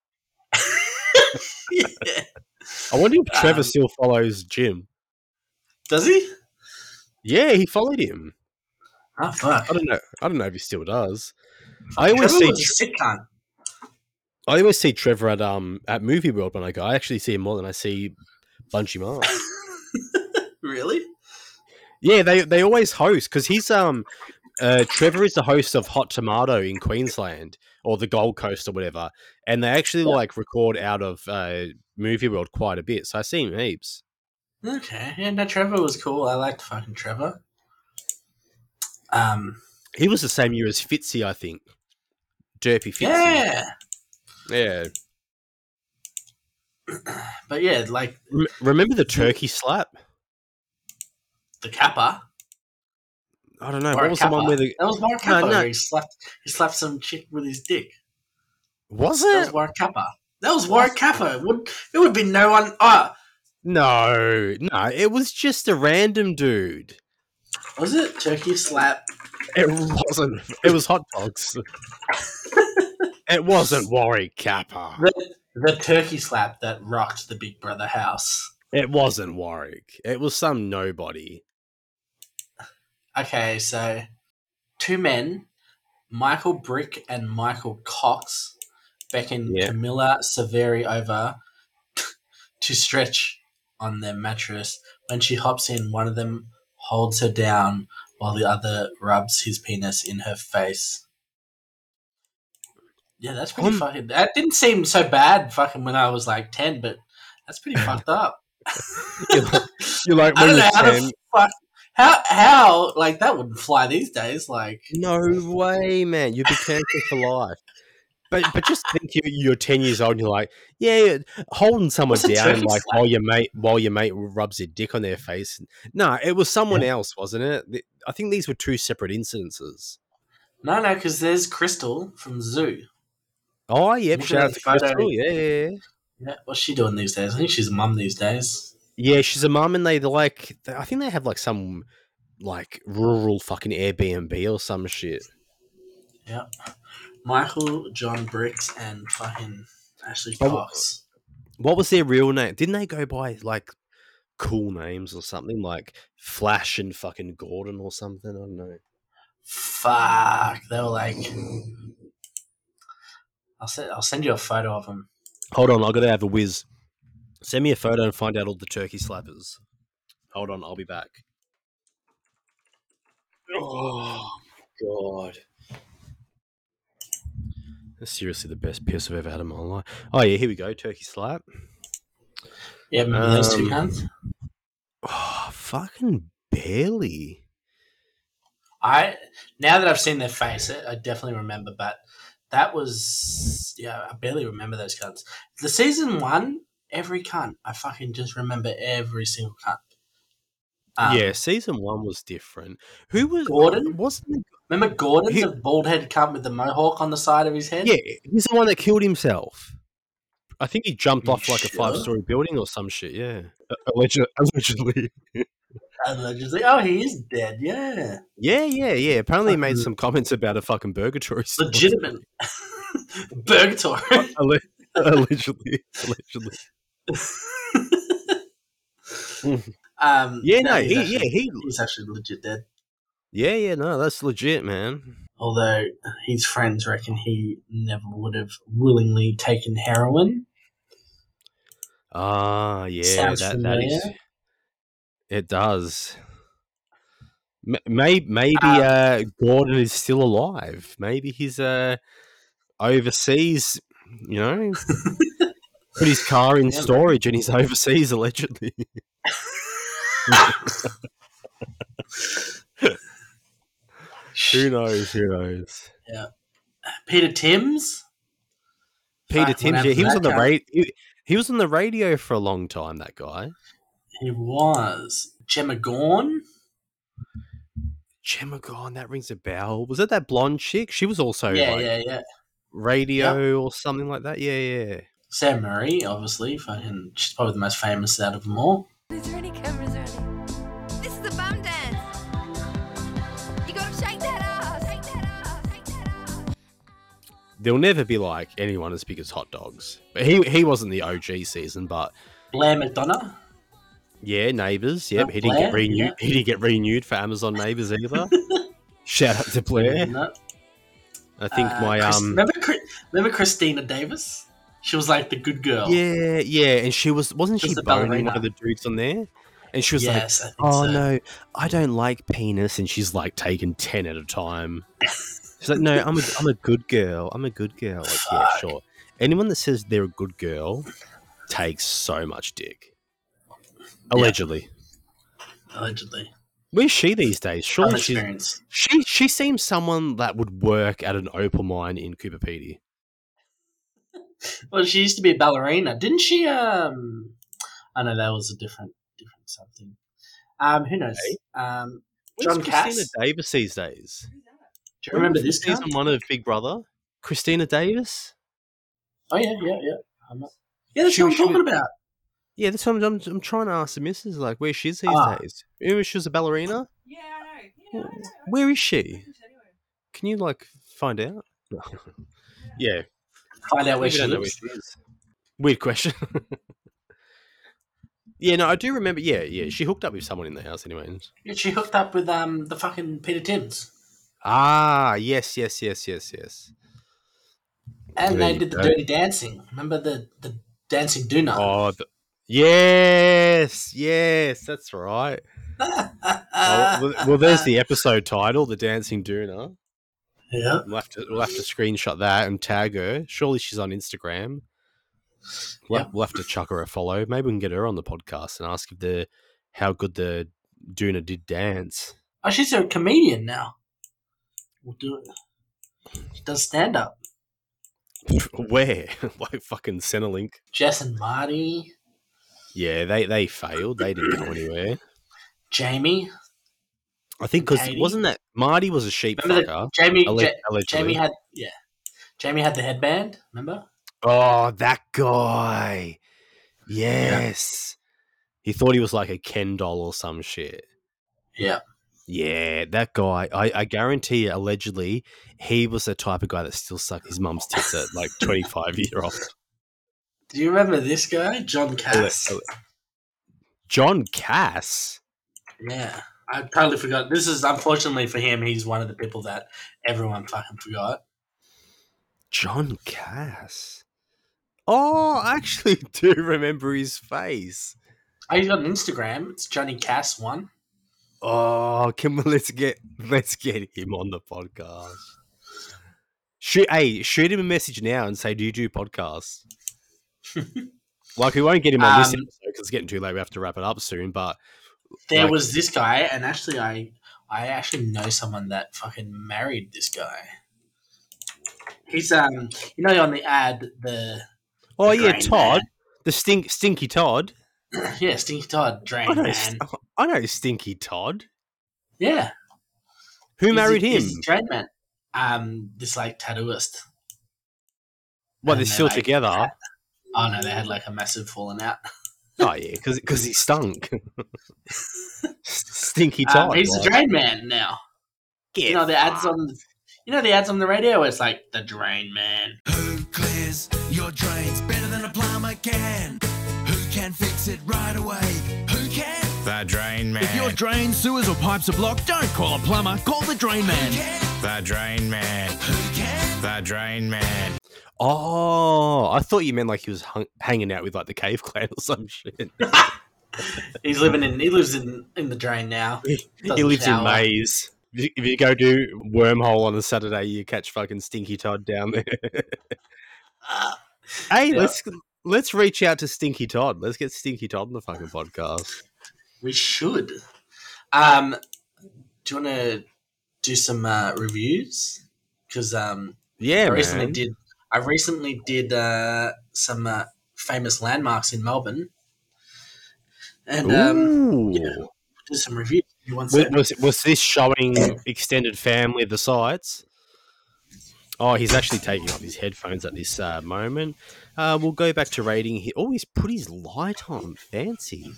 yeah. I wonder if Trevor Um, still follows Jim. Does he? Yeah, he followed him. Oh fuck! I don't know. I don't know if he still does. I always Trevor see. I always see Trevor at um at Movie World when I go. I actually see him more than I see Bunchy Mark. Really? yeah, they they always host because he's um uh Trevor is the host of Hot Tomato in Queensland or the Gold Coast or whatever, and they actually like record out of uh Movie World quite a bit. So I see him heaps. Okay. Yeah, no, Trevor was cool. I liked fucking Trevor. Um. He was the same year as Fitzy, I think. Derpy Fitzy. Yeah. Yeah. But yeah, like remember the turkey slap? the Capper. I don't know. Warwick What was the one Capper. where the That was Warwick No, Capper. no. Where he slapped. He slapped some chick with his dick. was it? That was? Warwick Capper. That was Warwick Capper. It would it would be no one? Oh, No, no. It was just a random dude. was it turkey slap? It wasn't. It was hot dogs. it wasn't Warwick Capper. The, the turkey slap that rocked the Big Brother house. It wasn't Warwick. It was some nobody. Okay, so two men, Michael Brick and Michael Cox, beckon Yeah. Camilla Severi over to stretch on their mattress. When she hops in, one of them holds her down while the other rubs his penis in her face. Yeah, that's pretty Um, fucking. That didn't seem so bad, fucking, when I was like ten, but that's pretty fucked up. You're like, you're like I when don't know you're how 10. the fuck. How how like that wouldn't fly these days? Like No way, man. You'd be cancelled for life. But but just think you, you're ten years old and you're like, yeah, holding someone What's down turkey like slap? while your mate while your mate rubs their dick on their face. No, it was someone else, wasn't it? I think these were two separate incidences. no, no, because there's Krystal from Zoo. Oh, at Shout out to. Krystal. Yeah, yeah, yeah. Yeah, what's she doing these days? I think she's a mum these days. Yeah, she's a mum, and they like, I think they have like some like rural fucking Airbnb or some shit. Yeah, Michael, John Bricks, and fucking Ashley Cox. What was their real name? Didn't they go by like cool names or something like Flash and fucking Gordon or something? I don't know. Fuck, they were like. I'll send. I'll send you a photo of them. Hold on, I've got to have a whiz. Send me a photo and find out all the turkey slappers. Hold on, I'll be back. Oh god. That's seriously the best piss I've ever had in my life. Oh yeah, here we go. Turkey slap. Yeah, remember those two Um, cunts? Oh, fucking barely. I now that I've seen their face, I I definitely remember. But that was yeah, I barely remember those cunts. The season one, every cunt, I fucking just remember every single cunt. Um, yeah, season one was different. Who was Gordon? Wasn't it? Remember Gordon, He- the bald head cunt with the mohawk on the side of his head? Yeah, he's the one that killed himself. I think he jumped off like a five-story building or some shit. Yeah, allegedly. allegedly. Allegedly. Oh, he is dead. Yeah, Yeah, yeah, yeah. Apparently, he made some comments about a fucking burgatory. store. legitimate. Burgatory. Alle- allegedly, allegedly. um, Yeah, no, he's he- actually- yeah, he- he's actually legit dead. Yeah, yeah. No, that's legit, man. Although his friends reckon he never would have willingly taken heroin. Ah, yeah. Sounds that that is. It does. Maybe maybe Um, uh, Gordon is still alive. Maybe he's uh overseas. You know, put his car in storage and he's overseas allegedly. Who knows? Who knows? Yeah. Peter Timms. Peter Fuck, Timms. Yeah, he was on the radio. He, he was on the radio for a long time. That guy. He was. Jemma Gawned. Jemma Gawned, that rings a bell. Was it that blonde chick? She was also yeah, like yeah, yeah. radio or something like that. Yeah, yeah. Sara-Marie, obviously. Fucking, she's probably the most famous out of them all. Is there any cameras ready? This is the bum dance. You gotta shake that ass. Shake that ass. Shake that ass. There'll never be like anyone as big as hot dogs. But he he wasn't the OG season, but Blair McDonough. yeah, neighbours. Yep, Oh, he didn't get renewed. yeah. He didn't get renewed for Amazon Neighbours either. Shout out to Blair. No. I think Uh, my Chris- um. remember remember Christina Davis? She was like the good girl. Yeah, yeah, and she was wasn't she the boning one of the dudes on there? And she was Yes, like, "Oh so. no, I don't like penis," and she's like taking ten at a time. She's like, "No, I'm a I'm a good girl. I'm a good girl." Like, yeah, sure. Anyone that says they're a good girl takes so much dick. Allegedly. Allegedly. Where's she these days? Surely she's she she seems someone that would work at an opal mine in Coober Pedy. Well, she used to be a ballerina, didn't she? Um, I know that was a different, different something. Um, who knows? Um, Where's John Christina Cass. Davis these days? Do you remember this guy? season one of Big Brother? Christina Davis? Oh yeah, yeah, yeah. I'm not... Yeah, that's She- what I'm she- talking about. Yeah, that's what I'm, I'm, I'm trying to ask the missus, like, where she's these Ah. days. Remember she was a ballerina? Yeah, I know. Where is she? Can you, like, find out? yeah. Find out where she lives. where she is. Weird question. yeah, no, I do remember. Yeah, yeah, she hooked up with someone in the house anyway. Yeah, she hooked up with um the fucking Peter Timms, Ah, yes, yes, yes, yes, yes. and There they did the go. Dirty Dancing. Remember the the dancing doona? Oh, the, yes, yes, that's right. Well, well, there's the episode title, "The Dancing Doona." Yeah. We'll have to we'll have to screenshot that and tag her. Surely she's on Instagram. We'll, we'll have to chuck her a follow. Maybe we can get her on the podcast and ask if the how good the Doona did dance. Oh, she's a comedian now. We'll do it. She does stand up. Where? like fucking Centrelink. Jess and Marty, Yeah, they they failed. They didn't go anywhere. Jamie. I think because wasn't that Marty was a sheep Remember fucker? the Jamie? alle- Ja- allegedly. Jamie had yeah. Jamie had the headband. Remember? Oh, that guy. Yes. He thought he was like a Ken doll or some shit. Yeah. Yeah, that guy. I, I guarantee you, allegedly, he was the type of guy that still sucked his mum's tits at like 25 year old. Do you remember this guy, John Cass? John Cass? Yeah, I totally forgot. This is unfortunately for him. He's one of the people that everyone fucking forgot. John Cass? Oh, I actually do remember his face. Oh, he's got an Instagram. It's Johnny Cass one. Oh, can we let's get let's get him on the podcast. Shoot, hey, shoot him a message now and say, "Do you do podcasts?" like, we won't get him on this Um, episode because it's getting too late. We have to wrap it up soon. But There like, was this guy, and actually, I I actually know someone that fucking married this guy. He's um, you know, on the ad, the oh the yeah, Todd, the stink stinky Todd. Yeah, Stinky Todd, I Drain know, Man. I know Stinky Todd. Yeah, Who He's a- married him? he's a Drain Man. Um, this like tattooist. What? They're they, still like, together. Oh no, they had like a massive falling out. Oh yeah, because he stunk. Stinky Um, he's like. the Drain Man now. you know the ads on, you know the ads on the radio. It's like the Drain Man. Who clears your drains better than a plumber can? Who can fix it right away? Who can? The Drain man. If your Man. drain, sewers, or pipes are blocked, don't call a plumber. Call the drain man. The Drain Man. The Drain Man. Oh, I thought you meant like he was hung- hanging out with like the Cave Clan or some shit. He's living in. He lives in in the drain now. he lives in. Maze. If you- if you go do wormhole on a Saturday, you catch fucking Stinky Todd down there. hey, Yeah. let's let's reach out to Stinky Todd. Let's get Stinky Todd on the fucking podcast. We should. Um, do you want to do some uh, reviews? Because um, Yeah, I recently man. did. I recently did uh, some uh, famous landmarks in Melbourne, and um, yeah, did some reviews. Was, was, was this showing extended family the sites? Oh, he's actually taking off his headphones at this uh, moment. Uh, we'll go back to rating. He always put his light on. Fancy.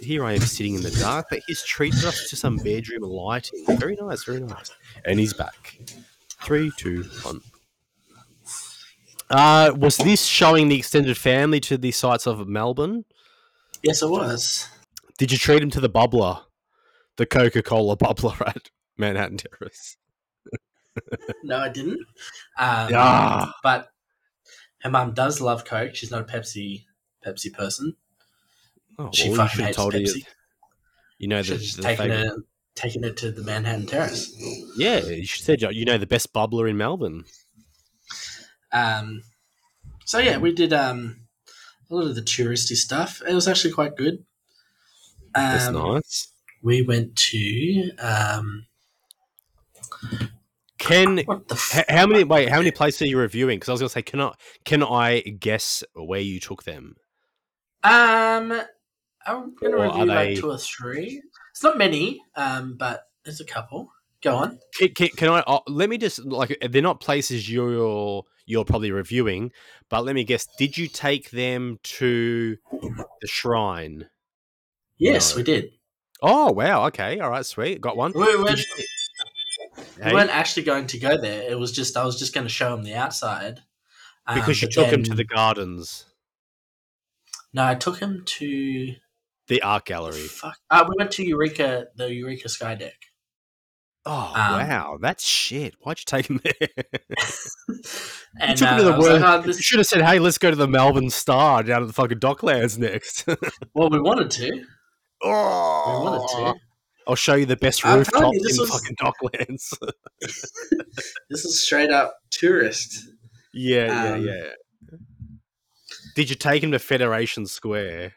Here I am sitting in the dark, but he's treated us to some bedroom lighting. Very nice, very nice. And he's back. Three, two, one. Uh, was this showing the extended family to the sites of Melbourne? Yes, it was. Did you treat him to the bubbler? The Coca Cola bubbler, right? Manhattan Terrace. No, I didn't. Um, Ah. But her mum does love Coke. She's not a Pepsi Pepsi person. Oh, she well, fucking hates told. Pepsi. You, you know the, the taken favourite- her, taken her to the Manhattan Terrace. Yeah, you should said you know the best bubbler in Melbourne. Um, so yeah, we did um, a lot of the touristy stuff. It was actually quite good. That's Um, nice. We went to um, Can h- how many wait? How many places are you reviewing? Because I was going to say, can I can I guess where you took them? um, I'm gonna Or review they- like two or three. It's not many, um, but there's a couple. Go on. Can, can, can I? Uh, let me just like they're not places you're you're probably reviewing, but let me guess. Did you take them to the shrine? Yes, No. we did. Oh wow! Okay, all right, sweet. Got one. We weren't, you- we Hey? weren't actually going to go there. It was just I was just going to show them the outside. Um, because you took him to the gardens, No, I took him to. the art gallery. Fuck. Uh, we went to Eureka, the Eureka Sky Deck. Oh Um, wow, that's shit. Why'd you take him there? you And, took him to the was like, "Oh, this- You should have said, "Hey, let's go to the Melbourne Star down at the fucking Docklands next." Well, we wanted to. Oh, we wanted to. I'll show you the best telling you, in was- fucking Docklands. This is straight up tourist. yeah, Um, yeah, yeah. Did you take him to Federation Square?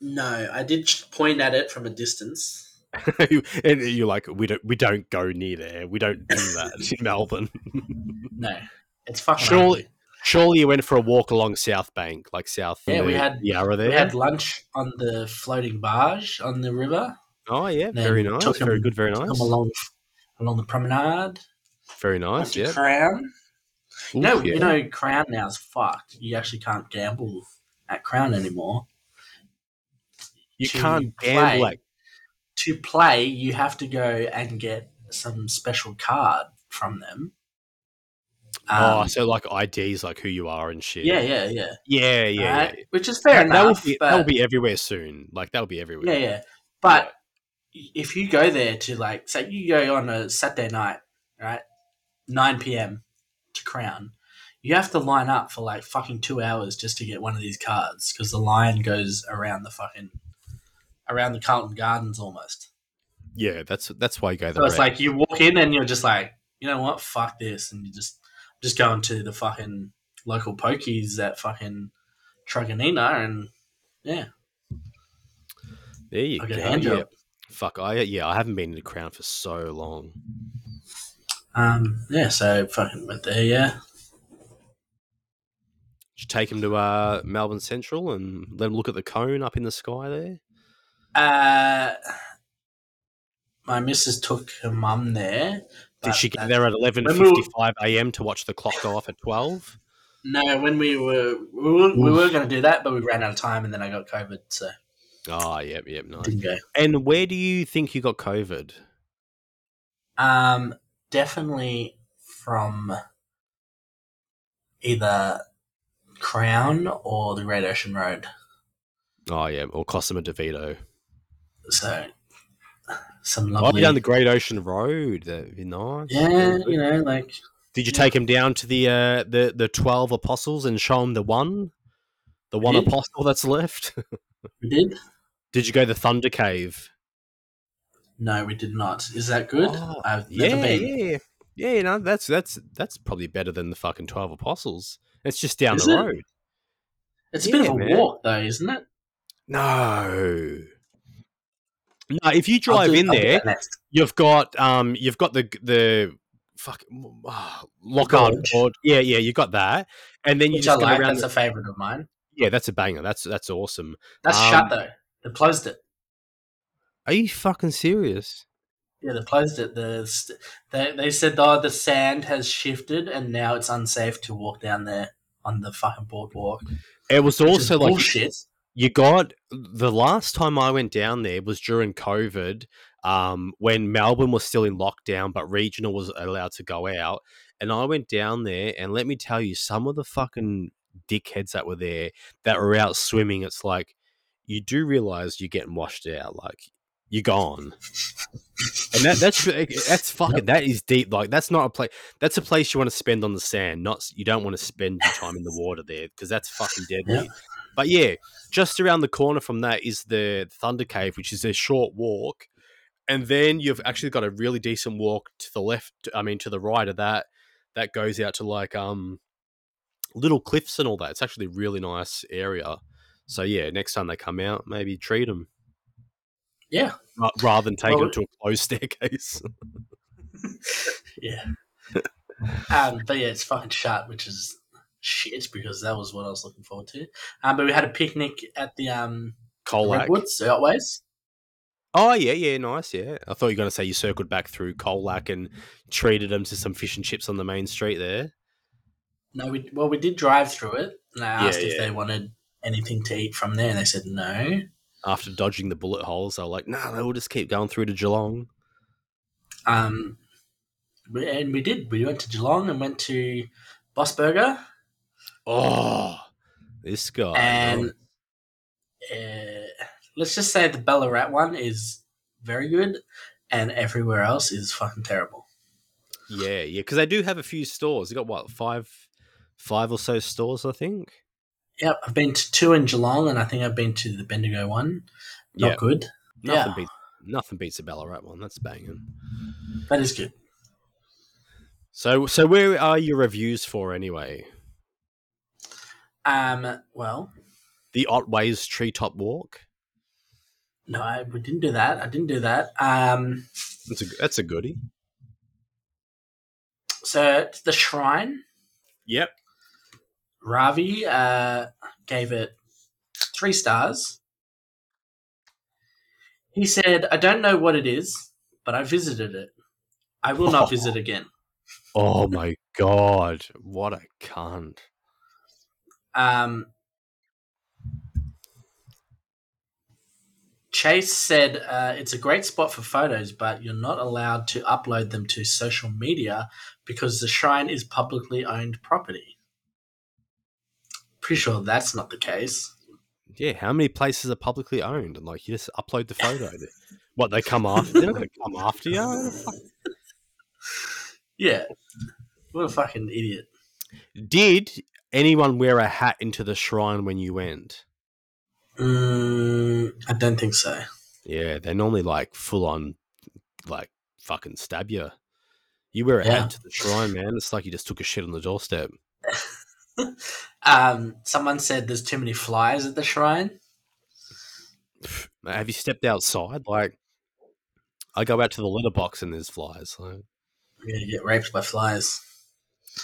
No, I did point at it from a distance. and you're like, we don't, we don't go near there. We don't do that in Melbourne. No, it's fucking. surely, surely you went for a walk along South Bank, like South. Yeah, we had Yarra there. We had lunch on the floating barge on the river. oh yeah, very nice, very good, very nice, along along the promenade. very nice. Yeah. Crown. Oof, yeah. you know, Crown now is fucked. You actually can't gamble at Crown anymore. You can't gamble at To play, you have to go and get some special card from them. oh, Um, so like IDs, like who you are and shit. yeah, yeah, yeah. yeah, yeah, yeah. Which is fair that, that will enough. be but, that will be everywhere soon. Like that will be everywhere. Yeah, yeah. But if you go there to like, say you go on a Saturday night, right, nine p.m. to Crown, you have to line up for like fucking two hours just to get one of these cards because the line goes around the fucking around the Carlton Gardens almost. Yeah, that's that's why you go So there. it's like you walk in and you're just like, you know what, fuck this, and you just just go into the fucking local pokies at fucking Truganina and yeah, there you I go. yeah. job. Fuck, I yeah, I haven't been in the crown for so long. um, yeah. So fucking went there, yeah. You take him to uh, Melbourne Central and let him look at the cone up in the sky there? Uh, my missus took her mum there. Did she get that- there at eleven when we were- fifty five a.m. to watch the clock go off at twelve? No, when we were we were, we were going to do that, but we ran out of time, and then I got COVID, so Oh, yep, yep, nice. didn't go. And where do you think you got COVID? Um, definitely from either Crown or the Great Ocean Road. Oh, yeah, or Cosima DeVito. So some I've be down the Great Ocean Road. That'd be nice. yeah, you know, like Did you yeah. take him down to the uh, the the twelve apostles and show him the one, the one did. apostle that's left? we did. Did you go to the Thunder Cave? No, we did not. Is that good? Oh, I've Yeah, been. yeah, yeah. You know, that's that's that's probably better than the fucking twelve apostles. It's just down Is the it? road. It's a bit of a man. walk, though, isn't it? No. No, if you drive do- in I'll there, you've got um, you've got the the fuck oh, Loch Ard. Gorge. Yeah, yeah, you got that, and then you Which just go like. around. That's the- a favourite of mine. yeah, that's a banger. That's that's awesome. That's Um, shut though. They closed it. Are you fucking serious? Yeah, they closed it. The they they said oh the sand has shifted and now it's unsafe to walk down there on the fucking boardwalk. It was also like bullshit. You got the last time I went down there was during COVID, um, when Melbourne was still in lockdown, but regional was allowed to go out. And I went down there, and let me tell you, some of the fucking dickheads that were there that were out swimming, it's like you do realize you're getting washed out. Like you're gone. And that, that's that's fucking that is deep. Like that's not a place. That's a place you want to spend on the sand. Not you don't want to spend your time in the water there because that's fucking deadly. But yeah, just around the corner from that is the Thunder Cave, which is a short walk, and then you've actually got a really decent walk to the left. I mean, to the right of that, that goes out to like um little cliffs and all that. It's actually a really nice area. So yeah, next time they come out, maybe treat them Yeah, rather than take Well, them to a closed staircase. yeah. um, but yeah, it's fucking shut, which is shit because that was what I was looking forward to. Um, but we had a picnic at the um Colac. Redwoods Otways. Oh yeah, yeah, nice. Yeah, I thought you were going to say you circled back through Colac and treated them to some fish and chips on the main street there. No, we well we did drive through it, and I Yeah, asked if yeah. they wanted anything to eat from there, and they said no. After dodging the bullet holes, they were like, "Nah, we'll just keep going through to Geelong." Um, and we did. We went to Geelong and went to Boss Burger, Oh, this guy. and uh, let's just say the Ballarat one is very good, and everywhere else is fucking terrible. yeah, yeah, because they do have a few stores. They got what five, five or so stores, I think. Yep, I've been to two in Geelong, and I think I've been to the Bendigo one. Not Yeah. good. Nothing yeah, beats nothing beats the Ballarat one. That's banging. that is good. So, so where are your reviews for anyway? Um, well, The Otways Treetop Walk. no, I, we didn't do that. I didn't do that. Um, That's a that's a goodie. so the shrine. Yep. Ravi uh, gave it three stars. He said, I don't know what it is, but I visited it. I will not visit again. Oh my god, what a cunt! Um, Chase said uh, it's a great spot for photos, but you're not allowed to upload them to social media because the shrine is publicly owned property. Pretty sure that's not the case. Yeah, how many places are publicly owned? And like, you just upload the photo. what they come after? They're not gonna come after you. Yeah. What a fucking idiot. Did anyone wear a hat into the shrine when you went? Mm, I don't think so. Yeah, they normally like full on, like fucking stab you. You wear a Yeah. hat to the shrine, man. It's like you just took a shit on the doorstep. Um, someone said there's too many flies at the shrine. Have you stepped outside? Like, I go out to the letterbox and there's flies. Like, You're gonna get raped by flies.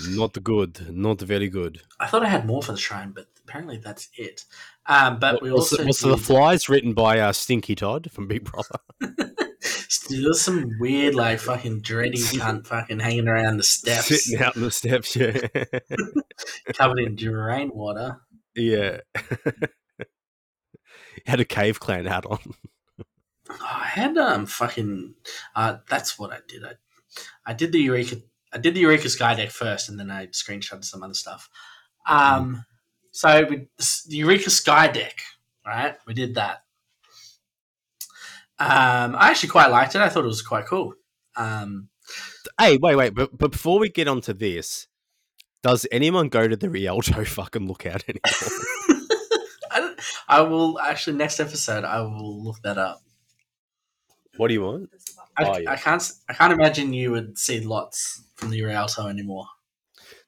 Not good. Not very good. I thought I had more for the shrine, but apparently that's it. Um, but we also also the, what's the flies written by uh, Stinky Todd from Big Brother? There's some weird, like, fucking dreading cunt fucking hanging around the steps, Sitting out in the steps, yeah. covered in drain water. yeah. Had a cave clan hat on. I had um fucking uh that's what I did. I I did the Eureka I did the Eureka Sky Deck first and then I screenshotted some other stuff. Um so we, the Eureka Sky Deck, right? We did that. Um I actually quite liked it. I thought it was quite cool. Um Hey, wait, wait, but, but before we get onto this, does anyone go to the Rialto fucking lookout anymore? I, I will actually next episode I will look that up. What do you want? I, Oh, yeah. I can't I can't imagine you would see lots from the Rialto anymore.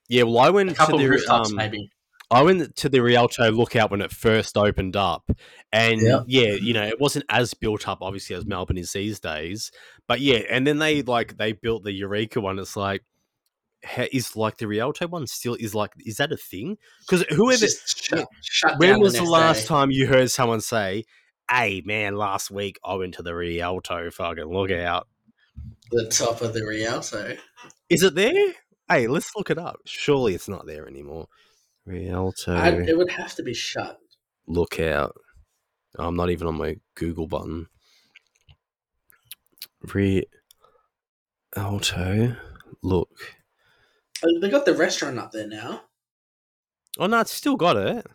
Yeah, well, I went A couple to of the rooftops um, maybe. I went to the Rialto lookout when it first opened up, and Yeah. yeah, you know, it wasn't as built up, obviously, as Melbourne is these days. But yeah, and then they like they built the Eureka one. It's like, is like the Rialto one still is like is that a thing? Because whoever, Just shut, shut when was the next last day. time you heard someone say, "Hey, man, last week I went to the Rialto fucking lookout"? the top of the Rialto? Is it there? Hey, let's look it up. Surely it's not there anymore. Rialto I, it would have to be shut. lookout. I'm not even on my Google button. Rialto look. Oh, They got the restaurant up there now. Oh no, it's still got it.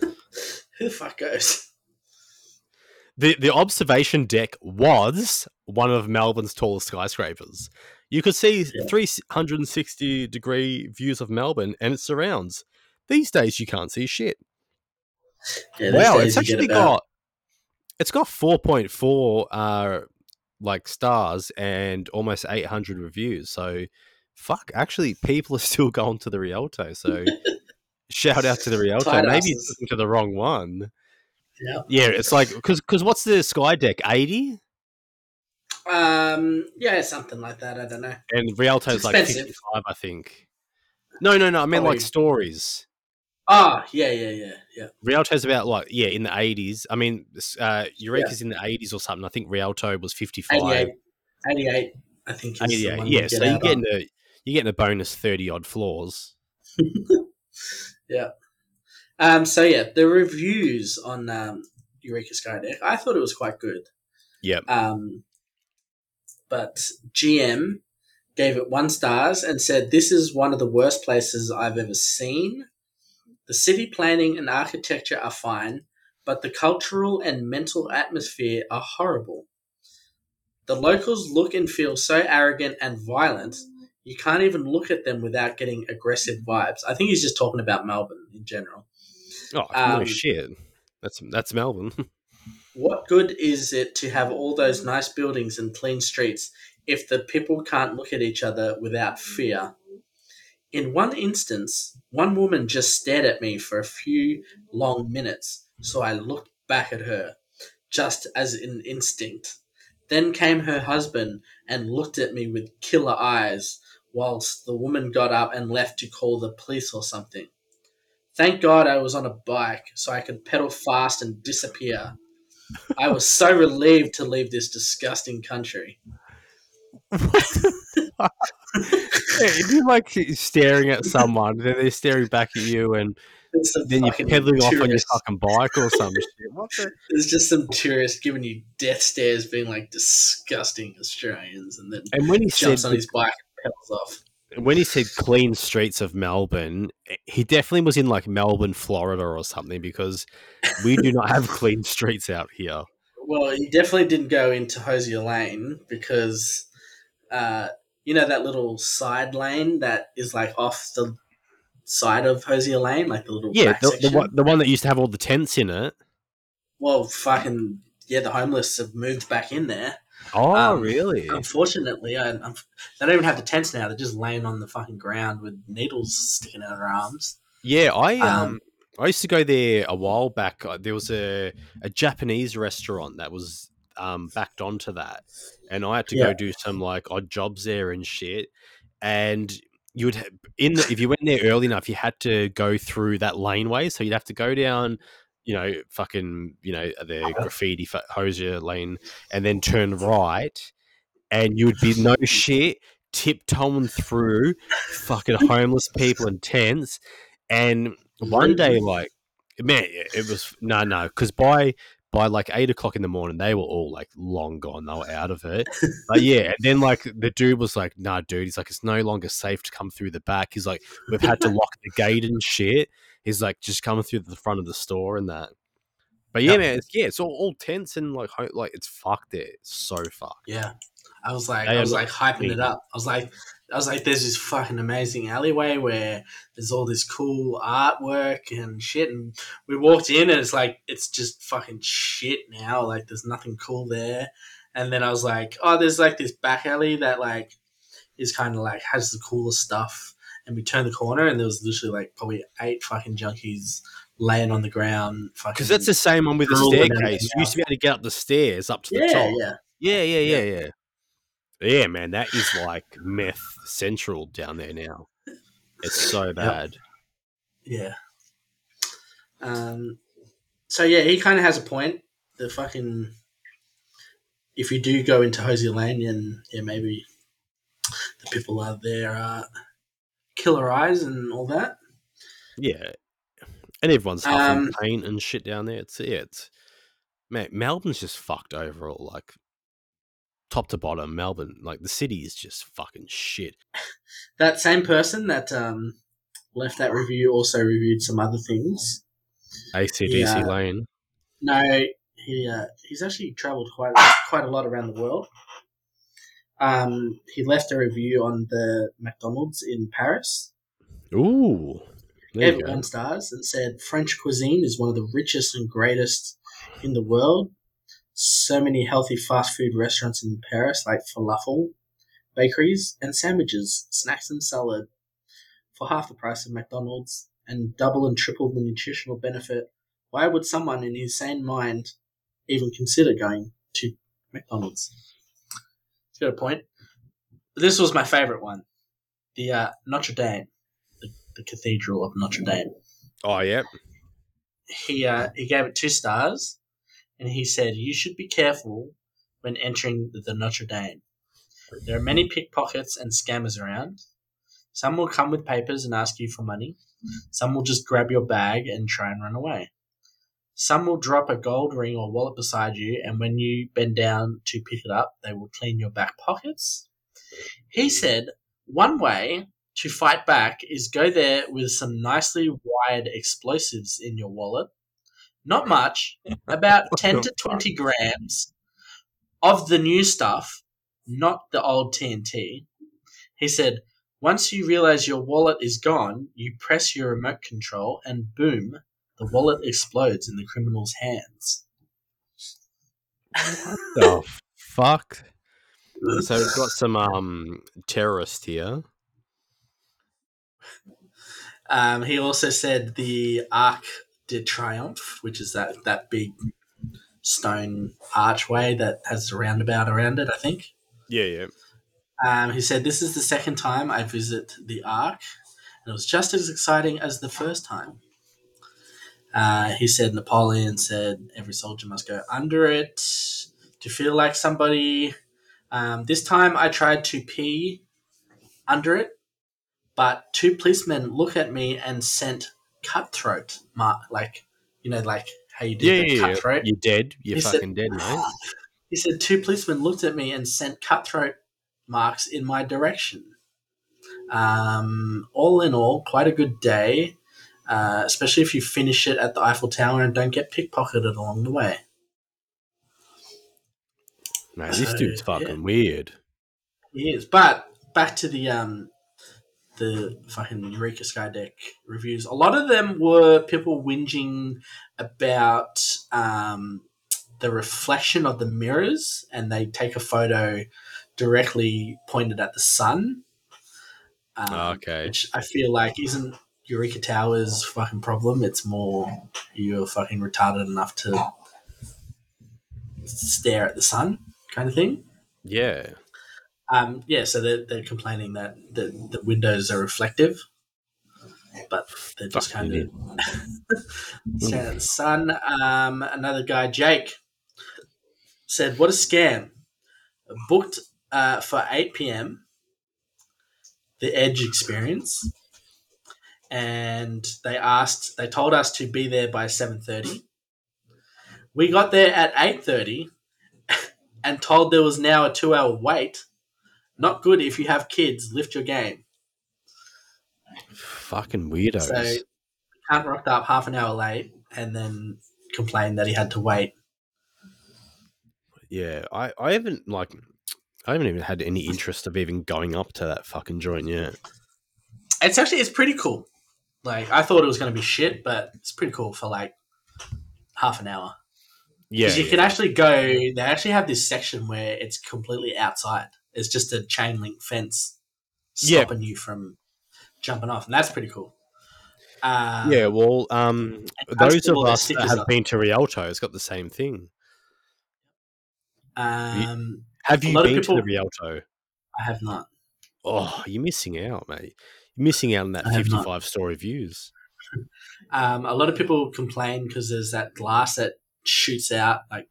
Who the fuck goes? The the observation deck was one of Melbourne's tallest skyscrapers. You could see 360 degree views of Melbourne and its surrounds. These days, you can't see shit. Yeah, wow, it's actually got it's got 4.4 uh like stars and almost 800 reviews. So, fuck, actually, people are still going to the Rialto. So, shout out to the Rialto. Maybe it's to the wrong one. Yeah. Yeah, it's like because because what's the sky deck 80 Um, yeah, something like that. I don't know. and Rialto's It's like 55, I think. No, no, no. I mean Oh, like you- stories. Ah, yeah, yeah, yeah, yeah. Rialto's about like yeah in the 80s. I mean, uh, Eureka's in the 80s or something. I think Rialto was 55. 88, 88 I think. 88. Yeah, so get you're getting on. a you're getting a bonus 30 odd floors. Yeah. Um. So yeah, the reviews on um, Eureka Skydeck, I thought it was quite good. Yep. Um, but GM gave it one stars and said this is one of the worst places I've ever seen. The city planning and architecture are fine, but the cultural and mental atmosphere are horrible. The locals look and feel so arrogant and violent, you can't even look at them without getting aggressive vibes. I think he's just talking about Melbourne in general. Oh Um, shit. That's that's Melbourne. What good is it to have all those nice buildings and clean streets if the people can't look at each other without fear? In one instance, one woman just stared at me for a few long minutes, so I looked back at her, just as an instinct. Then came her husband and looked at me with killer eyes, whilst the woman got up and left to call the police or something. Thank God I was on a bike so I could pedal fast and disappear. I was so relieved to leave this disgusting country. Yeah, you're like staring at someone, then they're staring back at you, and then you're pedaling off on your fucking bike or some shit. What the? There's just some tourists giving you death stares, being like disgusting Australians, and then And when he jumps said on his bike and pedals off. When he said clean streets of Melbourne, he definitely was in like Melbourne, Florida, or something because we do not have clean streets out here. Well, he definitely didn't go into Hosier Lane because, uh, you know, that little side lane that is like off the side of Hosier Lane, like the little Yeah, the, the one the one that used to have all the tents in it. Well, fucking yeah, the homeless have moved back in there. Oh, Um, really? Unfortunately, I, I'm, they don't even have the tents now. They're just laying on the fucking ground with needles sticking out of their arms. Yeah, I um, Um, I used to go there a while back. Uh, There was a a Japanese restaurant that was um backed onto that, and I had to Yeah. go do some like odd jobs there and shit. And you would ha- in the, if you went there early enough, you had to go through that laneway. So you'd have to go down, you know, fucking, you know, the uh-huh. graffiti fa- hosier lane, and then turn right, and you would be no shit tiptoeing through fucking homeless people in tents. And one day, like, man, it was no, no, because by by like eight o'clock in the morning, they were all like long gone. They were out of it. But yeah, and then like the dude was like, "Nah, dude," he's like, "It's no longer safe to come through the back." He's like, "We've had to lock the gate and shit." He's like, "Just coming through the front of the store and that." But yeah, Yep. man, it's, yeah, it's all, all tents and like ho- like it's fucked there. It's so fucked. Yeah, I was like, They I was like hyping it up. I was like, I was like, there's this fucking amazing alleyway where there's all this cool artwork and shit, and we walked in and it's like it's just fucking shit now. Like there's nothing cool there. And then I was like, oh, there's like this back alley that like is kind of like has the coolest stuff. And we turned the corner and there was literally like probably eight fucking junkies laying on the ground. Fucking Because that's the same one with the out staircase. You used to be able to get up the stairs up to the top. yeah. yeah, yeah, yeah, yeah. Yeah, man, that is like meth central down there now. It's so bad. Yeah. Um. So yeah, he kind of has a point. The fucking if you do go into Hosier Lane, and yeah, maybe the people are there are killer eyes and all that. Yeah, and everyone's huffing Um, paint and shit down there. It's yeah, it's man, Melbourne's just fucked overall. Like top to bottom, Melbourne, like the city is just fucking shit. That same person that um left that review also reviewed some other things. ACDC Yeah. Lane. No, he uh, he's actually travelled quite quite a lot around the world. Um, he left a review on the McDonald's in Paris. Ooh. Gave it one stars and said French cuisine is one of the richest and greatest in the world. So many healthy fast food restaurants in Paris, like falafel, bakeries, and sandwiches, snacks and salad, for half the price of McDonald's and double and triple the nutritional benefit. Why would someone in his sane mind even consider going to McDonald's? Got a point. This was my favorite one. The uh, Notre Dame, the, the Cathedral of Notre Dame. Oh yeah. He uh, he gave it two stars, and he said you should be careful when entering the Notre Dame. There are many pickpockets and scammers around. Some will come with papers and ask you for money. Some will just grab your bag and try and run away. Some will drop a gold ring or wallet beside you, and when you bend down to pick it up, they will clean your back pockets. He mm. said one way to fight back is go there with some nicely wired explosives in your wallet. Not much, about 10 to 20 grams of the new stuff, not the old TNT. He said, once you realize your wallet is gone, you press your remote control and boom, the wallet explodes in the criminal's hands. the fuck? So we've got some um terrorists here. Um, he also said the Arc de Triomphe, which is that, that big stone archway that has a roundabout around it, I think. Yeah, yeah. Um, he said, This is the second time I visit the Ark, and it was just as exciting as the first time. Uh, he said, Napoleon said, Every soldier must go under it to feel like somebody. Um, this time I tried to pee under it, but two policemen looked at me and sent cutthroat mark, like, you know, like how you do Yeah, the yeah, yeah. cutthroat. You're dead. You're He said- fucking dead, mate. He said two policemen looked at me and sent cutthroat marks in my direction. Um, all in all, quite a good day, uh, especially if you finish it at the Eiffel Tower and don't get pickpocketed along the way. Mate, this dude's fucking yeah. weird. He is. But back to the um, the fucking Eureka Skydeck reviews. A lot of them were people whinging about um, the reflection of the mirrors, and they take a photo directly pointed at the sun. Um, Ah, okay. Which I feel like isn't Eureka Tower's fucking problem. It's more you're fucking retarded enough to stare at the sun, kind of thing. Yeah. Um, yeah, so they're, they're complaining that the, the windows are reflective, but they're just kind of staring at the sun. Um, another guy, Jake, said, "What a scam! Booked uh, for eight p.m. The Edge experience, and they asked, they told us to be there by seven thirty. We got there at eight thirty, and told there was now a two-hour wait." Not good if you have kids. Lift your game. Fucking weirdos. So Hunt rocked up half an hour late and then complained that he had to wait. yeah, I, I haven't like I haven't even had any interest of even going up to that fucking joint yet. It's actually it's pretty cool. Like I thought it was going to be shit, but it's pretty cool for like half an hour. Yeah, Because you yeah. can actually go. They actually have this section where it's completely outside. It's just a chain link fence Yeah. stopping you from jumping off, and that's pretty cool. Uh, yeah, well, um, those of us that have up. been to Rialto has got the same thing. Um, Have you been to the Rialto? I have not. Oh, you're missing out, mate. You're missing out on that I have not. 55 story views. Um, a lot of people complain because there's that glass that shoots out, like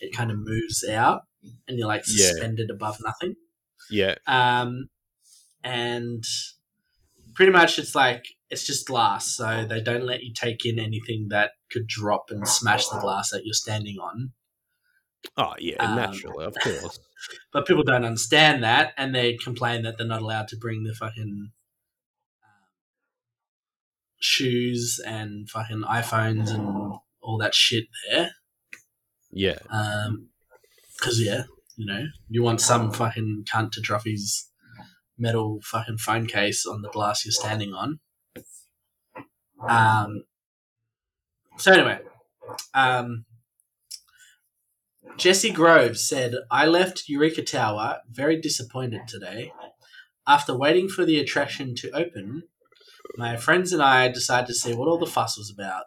it kind of moves out, and you're like Yeah. suspended above nothing. Yeah, Um, and pretty much it's like it's just glass, so they don't let you take in anything that could drop and smash the glass that you're standing on. Oh yeah, Um, naturally, of course. But people don't understand that, and they complain that they're not allowed to bring the fucking shoes and fucking iPhones and all that shit there. Yeah. Um, because yeah, you know, you want some fucking cunt to drop his metal fucking phone case on the glass you're standing on. Um. So anyway, um, Jesse Groves said, "I left Eureka Tower very disappointed today. After waiting for the attraction to open, my friends and I decided to see what all the fuss was about."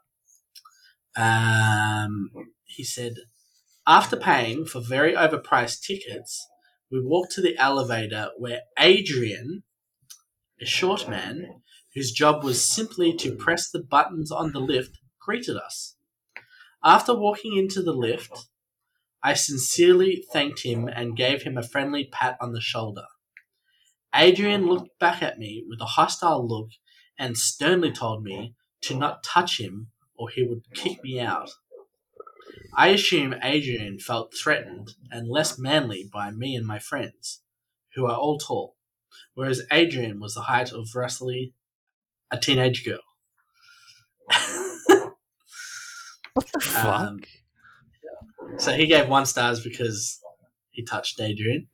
Um, he said, after paying for very overpriced tickets, we walked to the elevator where Adrian, a short man, whose job was simply to press the buttons on the lift, greeted us. After walking into the lift, I sincerely thanked him and gave him a friendly pat on the shoulder. Adrian looked back at me with a hostile look and sternly told me to not touch him or he would kick me out. I assume Adrian felt threatened and less manly by me and my friends, who are all tall, whereas Adrian was the height of roughly a teenage girl. what the fuck? so he gave one stars because he touched Adrian.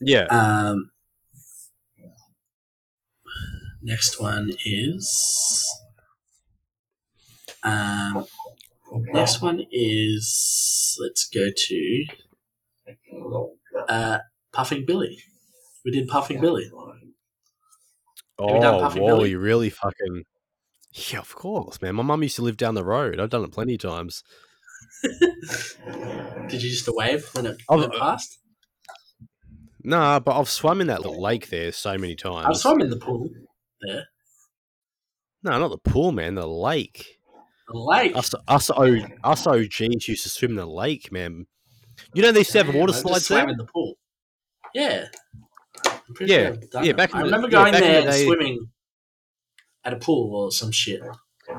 Yeah. Um, next one is. Um, next one is. Let's go to. Uh, Puffing Billy. We did Puffing Billy. Oh, whoa, Billy? you really fucking. Yeah, of course, man. My mum used to live down the road. I've done it plenty of times. Did you just wave when it Oh, went uh, past? Nah, but I've swum in that little lake there so many times. I've swum in the pool there. No, not the pool, man. The lake. The lake. Us, us, us OGs used to swim in the lake, man. You know they used to have water slides there. in the pool. Yeah. Yeah, sure yeah, back in I remember yeah, going in there the and day- swimming at a pool or some shit.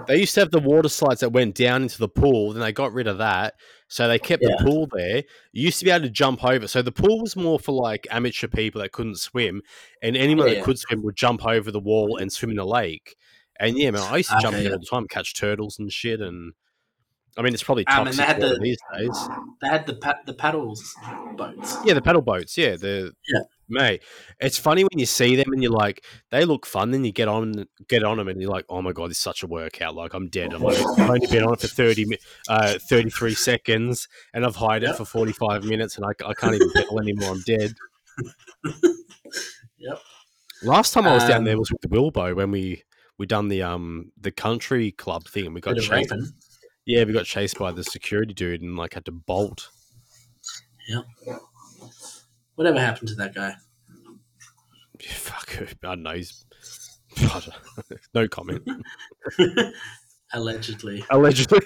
They used to have the water slides that went down into the pool. Then they got rid of that, so they kept Yeah. the pool there. You used to be able to jump over. So the pool was more for like amateur people that couldn't swim, and anyone Yeah, that could swim would jump over the wall and swim in the lake. And yeah, man, I used to jump Okay, in there yeah. all the time, catch turtles and shit. And I mean, it's probably Um, and toxic they had the- these days. They had the pa- the paddles boats. Yeah, the paddle boats. Yeah, the Yeah. Mate. It's funny when you see them and you're like, they look fun. Then you get on, get on them, and you're like, oh my god, it's such a workout. Like I'm dead. I'm like, I've only been on it for thirty, uh, thirty three seconds, and I've hired it for forty five minutes, and I, I can't even pedal anymore. I'm dead. Yep. Last time I was down Um, there was with the Wilbo when we we done the um the country club thing, and we got chased. Yeah, we got chased by the security dude, and like had to bolt. Yep. Whatever happened to that guy? Fuck, I don't know. He's, don't- no comment. Allegedly. Allegedly.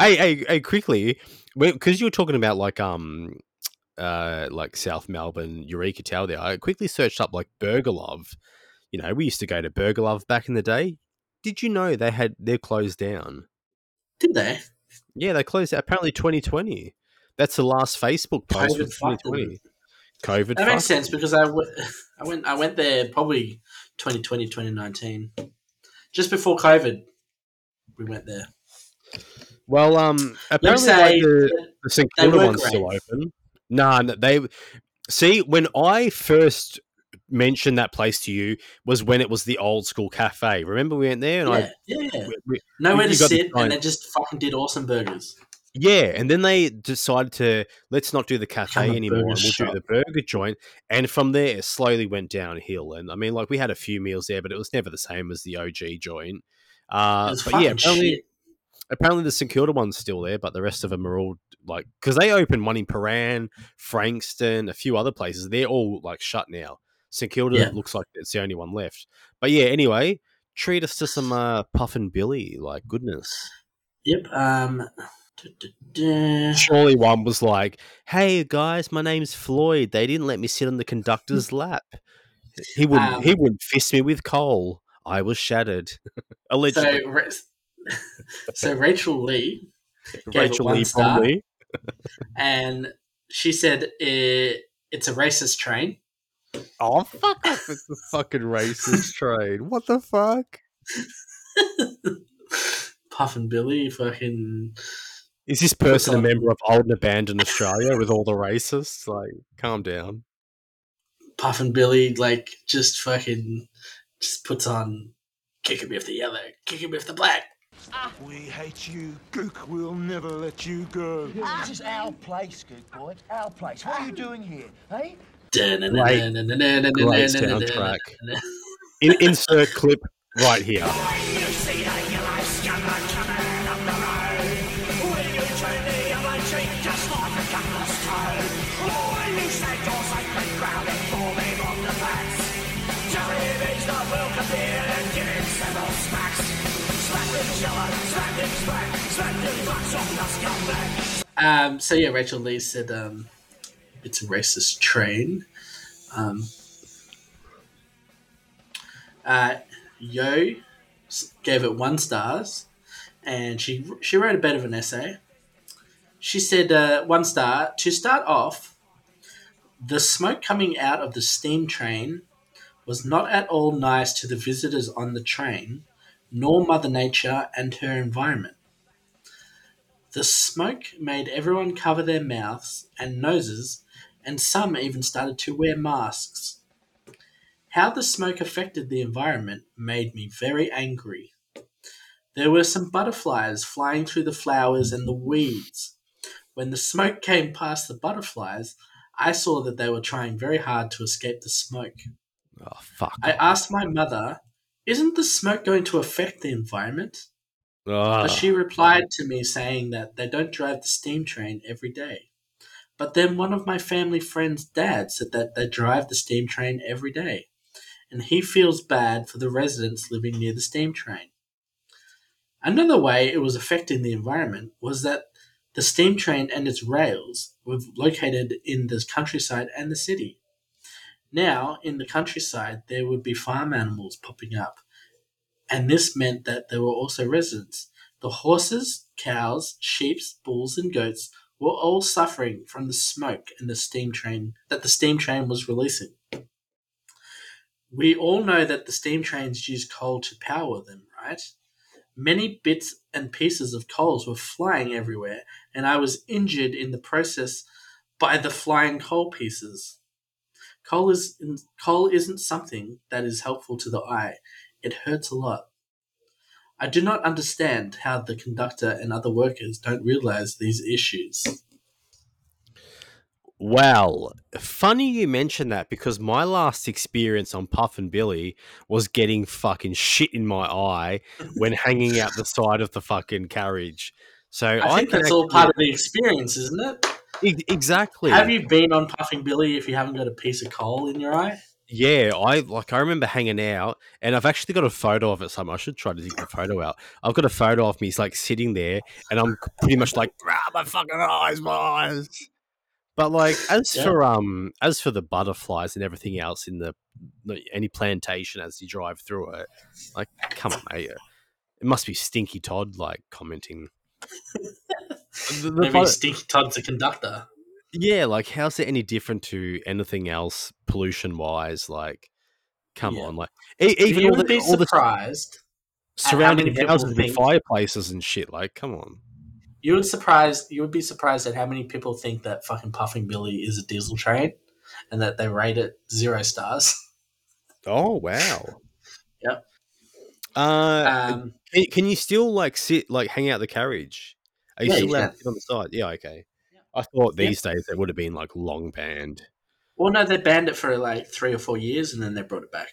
hey, hey, hey! Quickly, because you were talking about like um, uh, like South Melbourne Eureka Tower. There, I quickly searched up like Burger Love. You know, we used to go to Burger Love back in the day. Did you know they had they're closed down? Did they? Yeah, they closed. Apparently, twenty twenty. That's the last Facebook post COVID was twenty fucked them. twenty. COVID. That makes sense because I, w- I went I went there probably 2020 2019 just before COVID. We went there. Well, um, apparently like, the, the St Kilda one's still open. Nah, they see when I first mentioned that place to you was when it was the old school cafe. Remember we went there and Yeah, I yeah. we- we- Nowhere to sit, and they just fucking did awesome burgers. Yeah, and then they decided to let's not do the cafe anymore. And we'll shop. do the burger joint, and from there it slowly went downhill. And I mean, like we had a few meals there, but it was never the same as the OG joint. Uh, but yeah, apparently, shit. apparently the St Kilda one's still there, but the rest of them are all like because they opened one in Prahran, Frankston, a few other places. They're all like shut now. St Kilda Yeah. looks like it's the only one left. But yeah, anyway, treat us to some uh, Puffing Billy. Like goodness. Yep. Um. Surely one was like, "Hey guys, my name's Floyd. They didn't let me sit on the conductor's lap. He wouldn't. Um, he wouldn't fist me with coal. I was shattered. Allegedly, So, Ra- so Rachel Lee gave Rachel Lee star, and she said eh, it's a racist train. Oh fuck off! It's a fucking racist train. What the fuck? Puffing Billy fucking Is this person a member of Old and Abandoned Australia with all the racists? Like, calm down. Puffing Billy like just fucking just puts on kicking me with the yellow, kicking me with the black. We hate you, Gook. We'll never let you go. This is our place, Gook boy. It's our place. What are you doing here, hey? Great, soundtrack. In, insert clip right here. Um, so yeah, Rachel Lee said um, it's a racist train. Um, uh, Yo gave it one stars, and she she wrote a bit of an essay. She said uh, one star to start off. The smoke coming out of the steam train was not at all nice to the visitors on the train, nor Mother Nature and her environment. The smoke made everyone cover their mouths and noses, and some even started to wear masks. How the smoke affected the environment made me very angry. There were some butterflies flying through the flowers and the weeds. When the smoke came past the butterflies, I saw that they were trying very hard to escape the smoke. Oh, fuck. I asked my mother, Isn't the smoke going to affect the environment? Ah. But she replied to me saying that they don't drive the steam train every day. But then one of my family friends' dad said that they drive the steam train every day, and he feels bad for the residents living near the steam train. Another way it was affecting the environment was that the steam train and its rails were located in the countryside and the city. Now, in the countryside, there would be farm animals popping up, and this meant that there were also residents. The horses, cows, sheep, bulls, and goats were all suffering from the smoke and the steam train that the steam train was releasing. We all know that the steam trains use coal to power them, right? Many bits and pieces of coals were flying everywhere, and I was injured in the process by the flying coal pieces. Coal is coal isn't something that is helpful to the eye. It hurts a lot. I do not understand how the conductor and other workers don't realize these issues. Well, funny you mention that because my last experience on Puffing Billy was getting fucking shit in my eye when hanging out the side of the fucking carriage. So I, I think that's all part of the experience, isn't it? E- exactly. Have you been on Puffing Billy if you haven't got a piece of coal in your eye? Yeah, I like. I remember hanging out, and I've actually got a photo of it. Somewhere I should try to dig the photo out. I've got a photo of me. Like sitting there, and I'm pretty much like, "Ah, my fucking eyes, my eyes. But like, as Yeah. for um, as for the butterflies and everything else in the any plantation as you drive through it, like, come on, mate. It must be Stinky Todd like commenting. The- the Maybe Stinky Todd's a conductor. Yeah, like how's it any different to anything else pollution wise? Like, come Yeah. on, like e- even all the all the surprised surrounding houses with fireplaces and shit. Like, come on. You would surprise. You would be surprised at how many people think that fucking Puffing Billy is a diesel train, and that they rate it zero stars. Oh wow. Yep. Uh, Um, can, can you still like sit like hang out the carriage? Are you Yeah, still you allowed to sit on the side? Yeah, okay. I thought these days they would have been like long banned. Well, no, they banned it for like three or four years, and then they brought it back.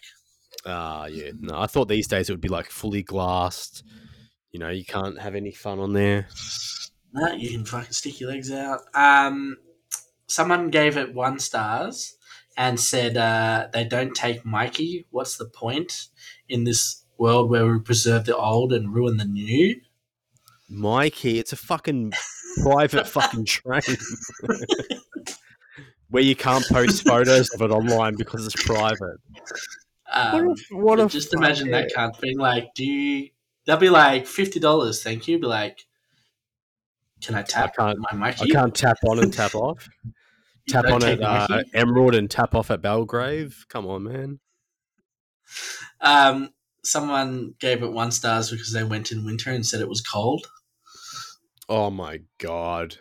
Ah, yeah. No, I thought these days it would be like fully glassed. You know, you can't have any fun on there. No, you can fucking stick your legs out. Um, someone gave it one stars and said uh, they don't take Mikey. What's the point in this world where we preserve the old and ruin the new? Mikey, it's a fucking private fucking train where you can't post photos of it online because it's private. Um, What a- what a just imagine that fuck- cunt being like, "Do you?" They'll be like fifty dollars, thank you. Be like, "Can I tap can't- my I can't tap on and tap off. Tap on at uh, Emerald and tap off at Belgrave. Come on, man. Um, someone gave it one stars because they went in winter and said it was cold. Oh my god!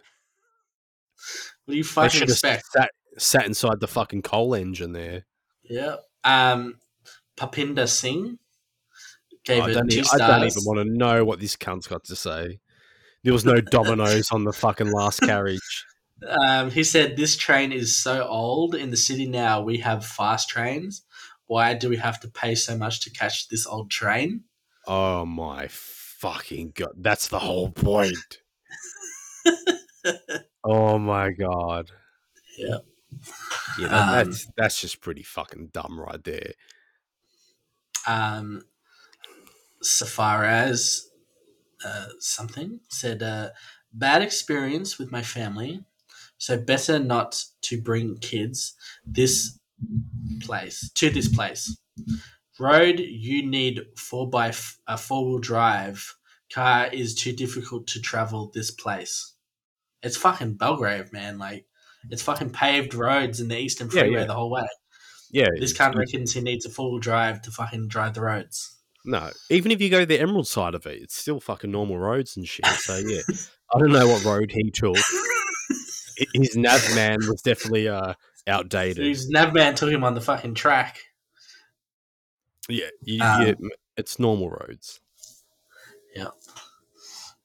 What do you fucking expect? sat, sat inside the fucking coal engine there. Yeah. Um, Papinda Singh gave I it don't, two e- I stars. don't even want to know what this cunt's got to say. There was no dominoes on the fucking last carriage. Um, he said, This train is so old. In the city now, we have fast trains. Why do we have to pay so much to catch this old train? Oh my fucking god! That's the whole point. oh my god! Yeah. Yeah, that, Um, that's that's just pretty fucking dumb right there. Um, Safaraz uh, something said, uh, Bad experience with my family, so better not to bring kids this place to this place. Road, you need four by f- a four wheel drive. Car is too difficult to travel this place. It's fucking Belgrave, man. Like it's fucking paved roads in the Eastern Freeway yeah. the whole way. Yeah, This cunt reckons he needs a wheel drive to fucking drive the roads. No, even if you go the Emerald side of it, it's still fucking normal roads and shit. So yeah, I don't know what road he took. His nav man was definitely uh outdated. His nav man took him on the fucking track. Yeah, you, Um, yeah, it's normal roads.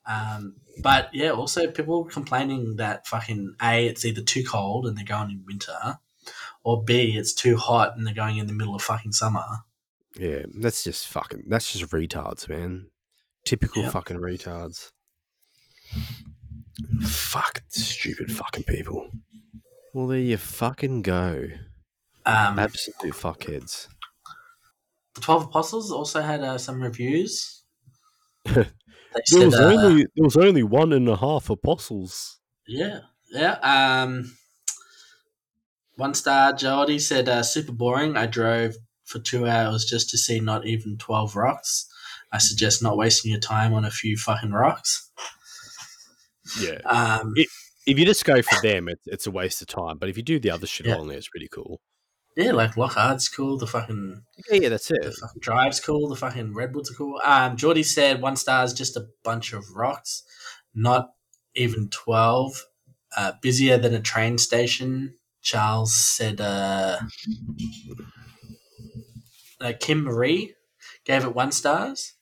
Um, but yeah, also people complaining that fucking A, it's either too cold and they're going in winter, or B, it's too hot and they're going in the middle of fucking summer. Yeah, that's just fucking. That's just retards, man. Typical Yeah. fucking retards. Fuck stupid fucking people. Well, there you fucking go. Um, Absolute fuckheads. The Twelve Apostles also had uh, some reviews. There said, was uh, only there was only one and a half apostles. Yeah, yeah. Um, one star. Jody said, uh, "Super boring. I drove for two hours just to see not even twelve rocks. I suggest not wasting your time on a few fucking rocks." Yeah. Um, if, if you just go for them, it's it's a waste of time. But if you do the other shit Yeah. on there, it's pretty cool. Yeah, like Loch Ard's cool. The fucking Yeah, yeah, that's it. the fucking drive's cool. The fucking redwoods are cool. Um, Geordie said one star is just a bunch of rocks, not even twelve. Uh, busier than a train station. Charles said. Uh, uh, Kim Marie gave it one stars.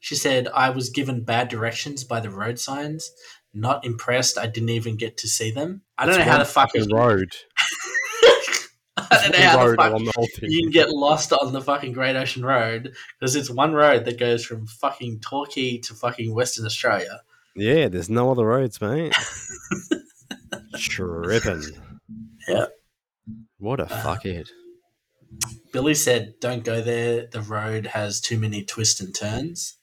She said I was given bad directions by the road signs. Not impressed. I didn't even get to see them. I don't It's know how the fuck road. I don't know how the fuck you can get lost on the fucking Great Ocean Road because it's one road that goes from fucking Torquay to fucking Western Australia. Yeah, there's no other roads, mate. Tripping. Yeah. What a fuckhead. Billy said, "Don't go there. The road has too many twists and turns."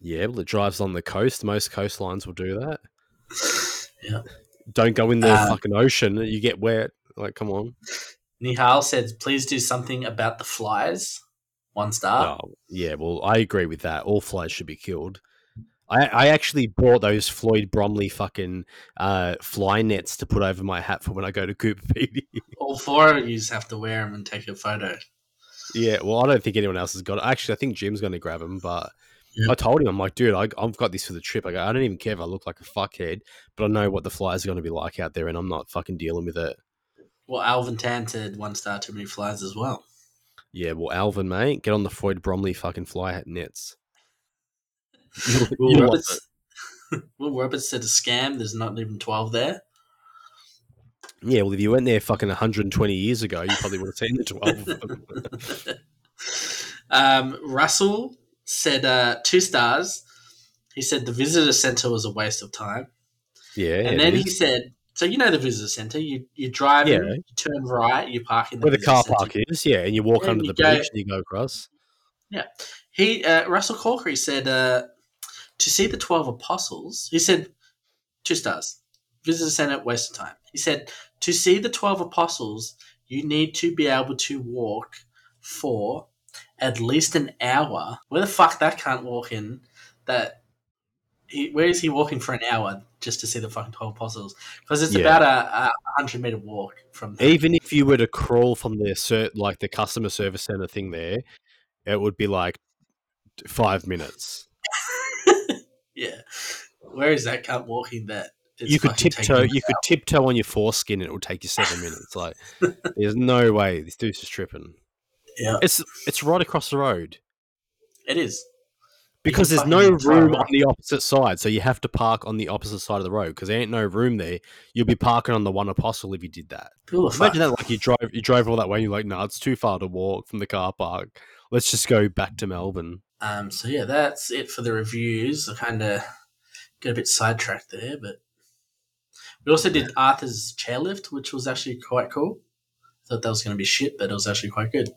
Yeah, well, it drives on the coast. Most coastlines will do that. Yeah. Don't go in the Uh, fucking ocean. You get wet. Like, come on. Nihal said, "Please do something about the flies." One star. Oh, yeah, well, I agree with that. All flies should be killed. I, I actually bought those Floyd Bromley fucking uh, fly nets to put over my hat for when I go to Coober Pedy. All four of you have to wear them and take a photo. yeah, well, I don't think anyone else has got it. Actually, I think Jim's going to grab them, but I told him, I'm like, dude, I, I've got this for the trip. I go, I don't even care if I look like a fuckhead, but I know what the flies are going to be like out there, and I'm not fucking dealing with it. Well, Alvin Tan said one star too many flies as well. Yeah, well, Alvin, mate, get on the Floyd Bromley fucking fly hat nets. You'll- Will you'll Roberts, Will Roberts said a scam. There's not even twelve there. Yeah, well, if you went there fucking 120 years ago, you probably would have seen the 12. Um, Russell said uh, two stars. He said the visitor center was a waste of time. yeah. and then he said, "So you know the visitor center. You you drive Yeah. you turn right, you park in the Where the car centre. park is, yeah, and you walk And under you the go- bridge and you go across. Yeah. He uh, Russell Corkery said uh, to see the twelve apostles. He said two stars. Visitor center waste of time. He said to see the twelve apostles, you need to be able to walk for at least an hour. Where the fuck that can't walk in? That he, where is he walking for an hour just to see the fucking twelve apostles? Because it's Yeah. about a, a hundred meter walk from. There. Even if you were to crawl from the like the customer service center thing there, it would be like five minutes. Yeah. Where is that cunt walking that? it's you could tiptoe. You could tiptoe on your foreskin, and it will take you seven minutes. Like, there's no way this dude's just tripping. Yeah. It's it's right across the road It is. Because there's no room on the opposite side, so you have to park on the opposite side of the road because there ain't no room there. You'll be parking on the one apostle if you did that. The Imagine that, like you drive you drove all that way, and you're like, no, it's too far to walk from the car park. Let's just go back to Melbourne. Um, so yeah, that's it for the reviews. I kind of got a bit sidetracked there, but we also did Arthur's chairlift, which was actually quite cool. Thought that was going to be shit, but it was actually quite good.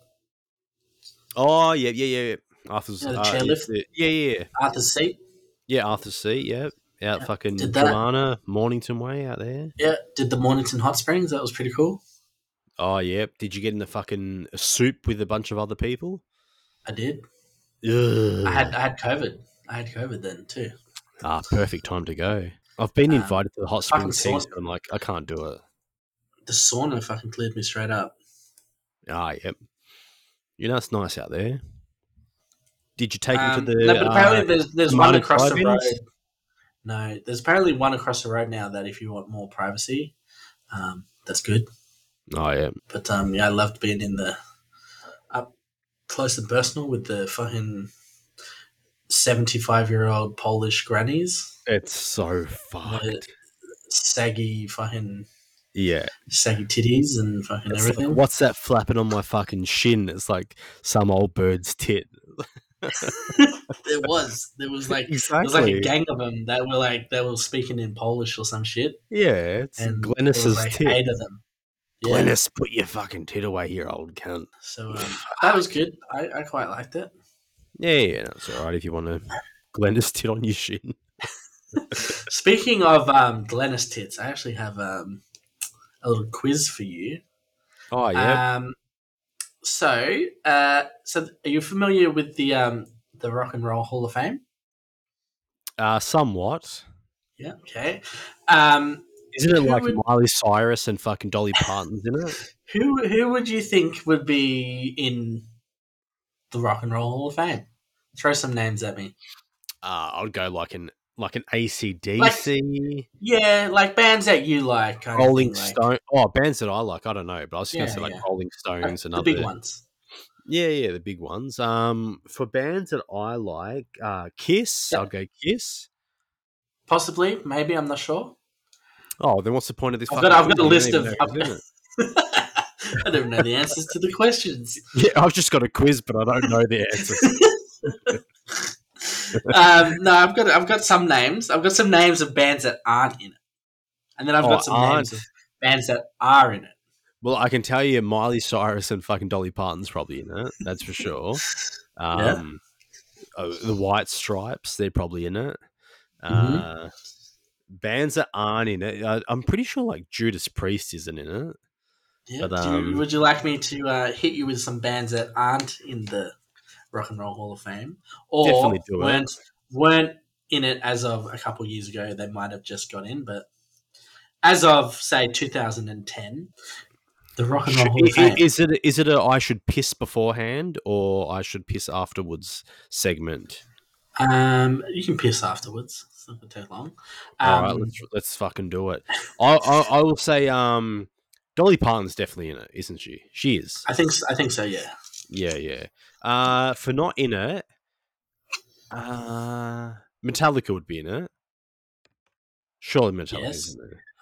Oh yeah, yeah, yeah. yeah. Arthur's Yeah, the uh, chairlift. Yeah, yeah, yeah. Arthur's seat. Yeah, Arthur's seat. Yeah, out fucking Did that. Mornington way out there. Yeah, did the Mornington Hot Springs. That was pretty cool. Oh yeah. Did you get in the fucking soup with a bunch of other people? I did. Ugh. I had I had COVID. I had COVID then too. ah perfect time to go. I've been Um, invited to the hot springs. I'm like, I can't do it. The sauna fucking cleared me straight up. Ah, yep. You know it's nice out there. Did you take Um, to the? no, but apparently uh, there's there's one across the road. No, there's apparently one across the road now that if you want more privacy, um, that's good. Oh yeah. But um, yeah, I loved being in the up close and personal with the fucking seventy-five-year-old Polish grannies, It's so the fucked. saggy fucking Yeah. saggy titties and fucking It's like, everything. what's that flapping on my fucking shin? It's like some old bird's tit. there was there was like there was like a gang of them that were like they were speaking in Polish or some shit. Yeah, it's and Glennis's like eight of them. Yeah. Glennis, put your fucking tit away here, old cunt. So um, that was good. I, I quite liked it. Yeah, yeah, that's all right if you want to Glennis tit on your shin. Speaking of um, Glennis tits, I actually have um, a little quiz for you. Oh yeah. Um, so, uh, so are you familiar with the um, the Rock and Roll Hall of Fame? Uh, somewhat. Yeah. Okay. Um, Isn't it like would- Miley Cyrus and fucking Dolly Parton's in it? who who would you think would be in the Rock and Roll Hall of Fame? Throw some names at me. Uh, I'd go like an like an ACDC, Yeah, like bands that you like. Rolling like, Stone. Oh, bands that I like. I don't know, but I was just gonna say like yeah. Rolling Stones and the other big ones. Yeah, yeah, the big ones. Um, for bands that I like, uh, Kiss. I'll go Kiss. Possibly, maybe. I'm not sure. Oh, then what's the point of this? I've got, I've got a list of. even I've know who's in got, I don't know the answers to the questions. Yeah, I've just got a quiz, but I don't know the answers. Um, no, I've got I've got some names. I've got some names of bands that aren't in it, and then I've Oh, got some aren't. names of bands that are in it. well, I can tell you, Miley Cyrus and fucking Dolly Parton's probably in it. That's for sure. Yeah. Um, oh, the White Stripes, they're probably in it. Mhm. Uh, bands that aren't in it, uh, I'm pretty sure like Judas Priest isn't in it. Yeah. But, Do you- um, would you like me to uh, hit you with some bands that aren't in the Rock and Roll Hall of Fame, or Definitely do it. weren't weren't in it as of a couple years ago? They might have just got in, but as of say 2010, the Rock and Roll Hall of Fame. Is it is it a I should piss beforehand or I should piss afterwards segment? Um, you can piss afterwards. It's not gonna take long. All right, Um, let's let's fucking do it. I, I I will say um Dolly Parton's definitely in it, isn't she? She is. I think I think so. Yeah. Yeah, yeah. Uh for not in it, uh Metallica would be in it. Surely Metallica Yes.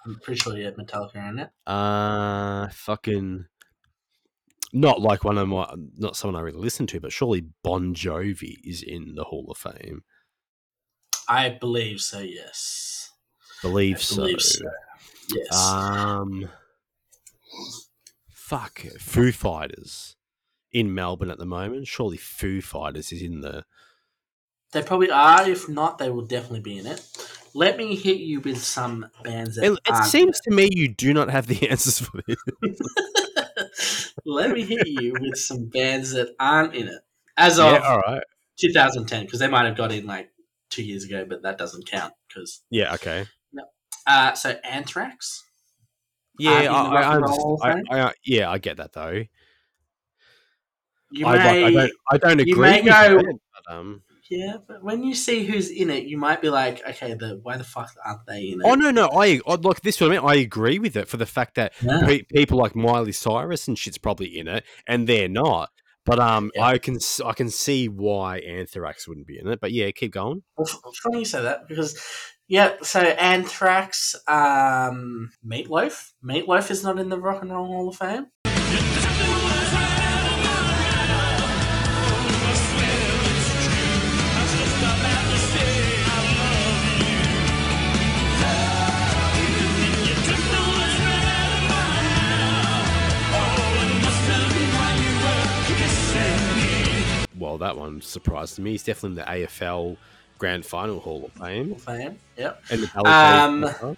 I'm pretty sure you had Metallica in it. Uh fucking not like one of my not someone I really listen to, but surely Bon Jovi is in the Hall of Fame. I believe so. Yes. Believe, I so. believe so. Yes. Um, fuck, Foo Fighters in Melbourne at the moment. Surely Foo Fighters is in the. They probably are. If not, they will definitely be in it. Let me hit you with some bands that It, it seems to me you do not have the answers for this. Let me hit you with some bands that aren't in it as of yeah, all right. 2010, because they might have got in like two years ago, but that doesn't count. Because Yeah, okay. uh, so Anthrax. Yeah, I, I, and Roll understand. Hall of I, I, yeah, I get that though. You I, like, I don't. I don't you agree. may with go- it, but, um, Yeah, but when you see who's in it, you might be like, okay, the why the fuck aren't they in it? Oh no, no, I I- like this. What I mean, I agree with it for the fact that Yeah. pe- people like Miley Cyrus and shit's probably in it, and they're not. But um, I can s- I can see why Anthrax wouldn't be in it. But yeah, keep going. Well, f- funny you say that because, yeah, so Anthrax, um, Meatloaf. Meatloaf is not in the Rock and Roll Hall of Fame. Well, that one surprised me. He's definitely in the AFL Grand Final Hall of Fame. Fame, yep. And the Um,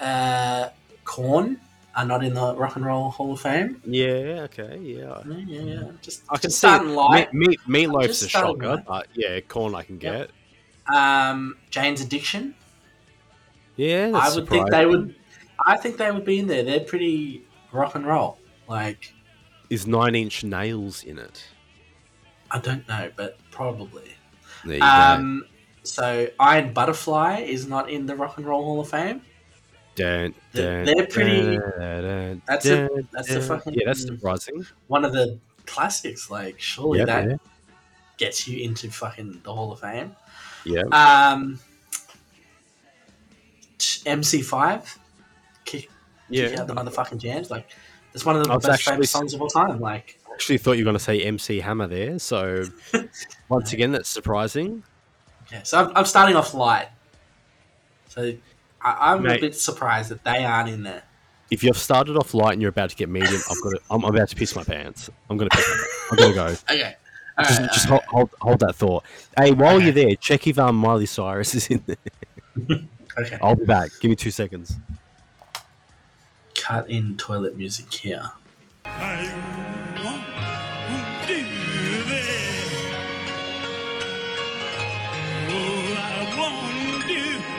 Uh, Korn are not in the Rock and Roll Hall of Fame. yeah, okay, yeah. Yeah, yeah, yeah. Just, I can just see light. Meat, meat, meatloaf's a shocker, light. but yeah, Korn I can get. Um, Jane's Addiction. Yeah, I would think they would. I think they would be in there. They're pretty rock and roll. Like Is Nine Inch Nails in it? I don't know, but probably. There you go. Um, so Iron Butterfly is not in the Rock and Roll Hall of Fame. Dun, They're- dun, they're pretty- dun, that's a- that's a fucking- yeah. That's surprising. One of the classics. Like surely Yeah, that yeah. gets you into fucking the Hall of Fame. Yeah. Um, MC5, kick, Yeah. kick out the motherfucking jams. Like that's one of the most actually famous songs of all time. Like Actually, thought you were going to say MC Hammer there. So once again, that's surprising. yeah, so I'm, I'm starting off light. So I, I'm a bit surprised that they aren't in there. If you've started off light and you're about to get medium, I've got. To, I'm, I'm about to piss my pants. I'm going to. Piss my pants. I'm going to go. Okay. All just right, just hold, hold, hold that thought. Hey, while you're there, check if um, Miley Cyrus is in there. Okay. I'll be back. Give me two seconds. Cut in toilet music here. This is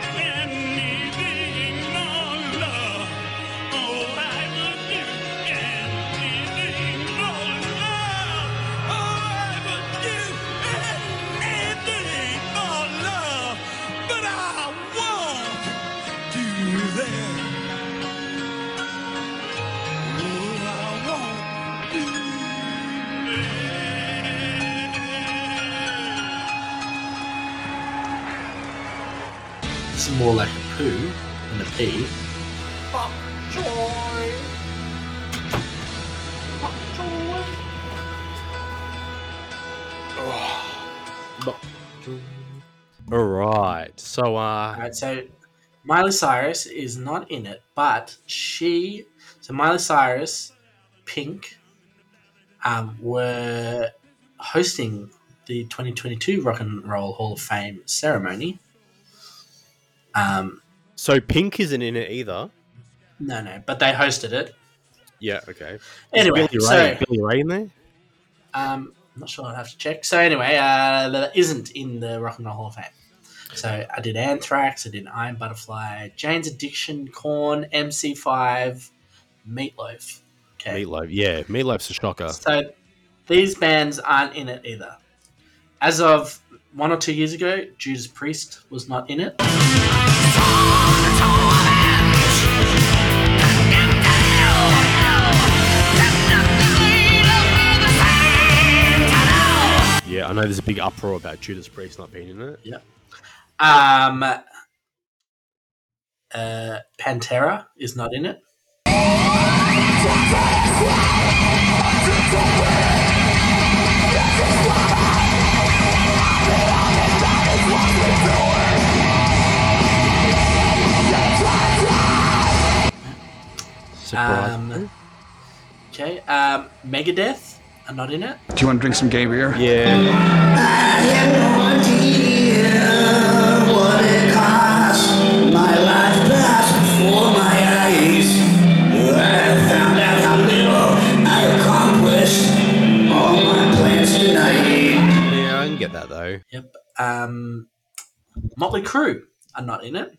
more like a poo than a pee. All right. So, uh, Alright, so Miley Cyrus is not in it, but she, so Miley Cyrus, Pink, um, were hosting the 2022 Rock and Roll Hall of Fame ceremony. Um, so Pink isn't in it either. no, no, but they hosted it. Yeah. Okay. Anyway, Billy Ray, so- Billy Ray in there? Um, I'm not sure. I'd have to check. So anyway, uh, that isn't in the Rock and Roll Hall of Fame. So I did Anthrax, I did Iron Butterfly, Jane's Addiction, Korn, MC5, Meatloaf. Okay. Meatloaf. Yeah, Meatloaf's a shocker. So these bands aren't in it either. As of one or two years ago, Judas Priest was not in it. Yeah, I know there's a big uproar about Judas Priest not being in it. Yeah. Um, uh, Pantera is not in it. Surprise. Um, okay. Um, Megadeth are not in it. Do you want to drink some gay beer? Yeah. Yeah, I can get that though. Yep. Um, Motley Crue are not in it.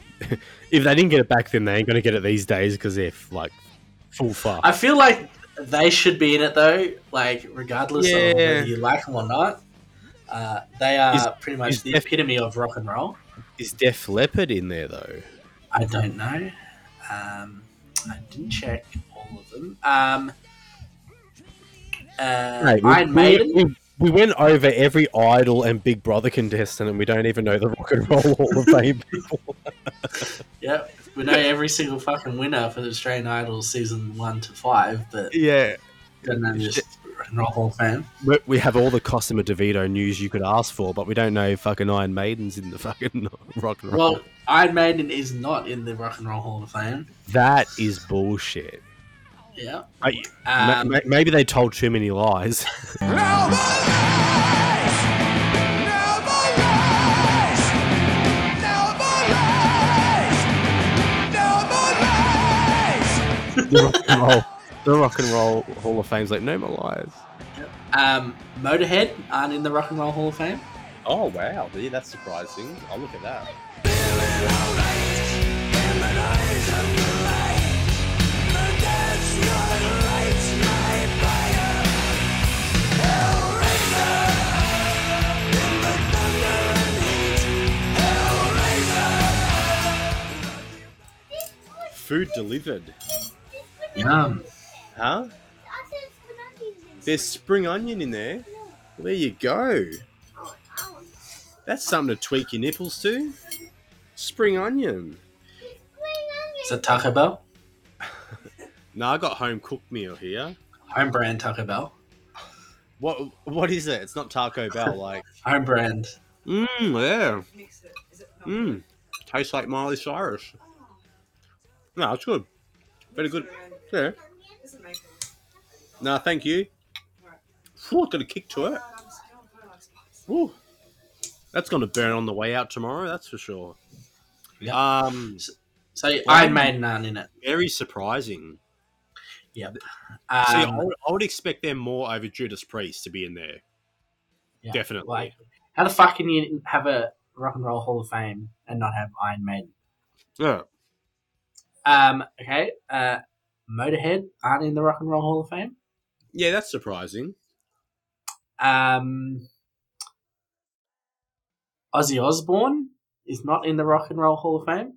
if they didn't get it back then, they ain't gonna get it these days because they're like full fuck. I feel like they should be in it though, like regardless of whether you like them or not. Uh, they are Is- pretty much the Def- epitome of rock and roll. Is Def Leppard in there though? I don't know. Um, I didn't check all of them. Um, uh, Mate, Iron we- Maiden. we, we went over every Idol and Big Brother contestant, and we don't even know the Rock and Roll Hall of Fame people. Yep, we know every single fucking winner for the Australian Idol season one to five, but yeah, don't know this rock and roll Hall of Fame. we, we have all the Cosima De Vito news you could ask for, but we don't know fucking Iron Maiden's in the fucking Rock and Roll. Well, Iron Maiden is not in the Rock and Roll Hall of Fame. that is bullshit. Yeah. I- Um, ma- maybe they told too many lies. the rock and roll, the rock and roll Hall of Fame's like no more lies. Um, Motorhead aren't in the Rock and Roll Hall of Fame. Oh wow, yeah, that's surprising. I'll look at that. Food delivered. Yum. Huh? There's spring onion in there. Well, there you go. That's something to tweak your nipples to. Spring onion. Is it Taco Bell? No, I got home cooked meal here. Home brand Taco Bell. What what is it? It's not Taco Bell, like Home brand. Mmm, yeah. Mmm. Tastes like Miley Cyrus. No, it's good. Very good. Yeah. No, thank you. Ooh, got a kick to it. Ooh. That's gonna burn on the way out tomorrow, that's for sure. Um So Iron Maiden aren't in it. Very surprising. Yep. See, I Um, would, I would expect them more over Judas Priest to be in there. Yeah, Definitely. Like, how the fuck can you have a Rock and Roll Hall of Fame and not have Iron Maiden? Yeah. Um, okay. Uh, Motorhead aren't in the Rock and Roll Hall of Fame. Yeah, that's surprising. Um, Ozzy Osbourne is not in the Rock and Roll Hall of Fame.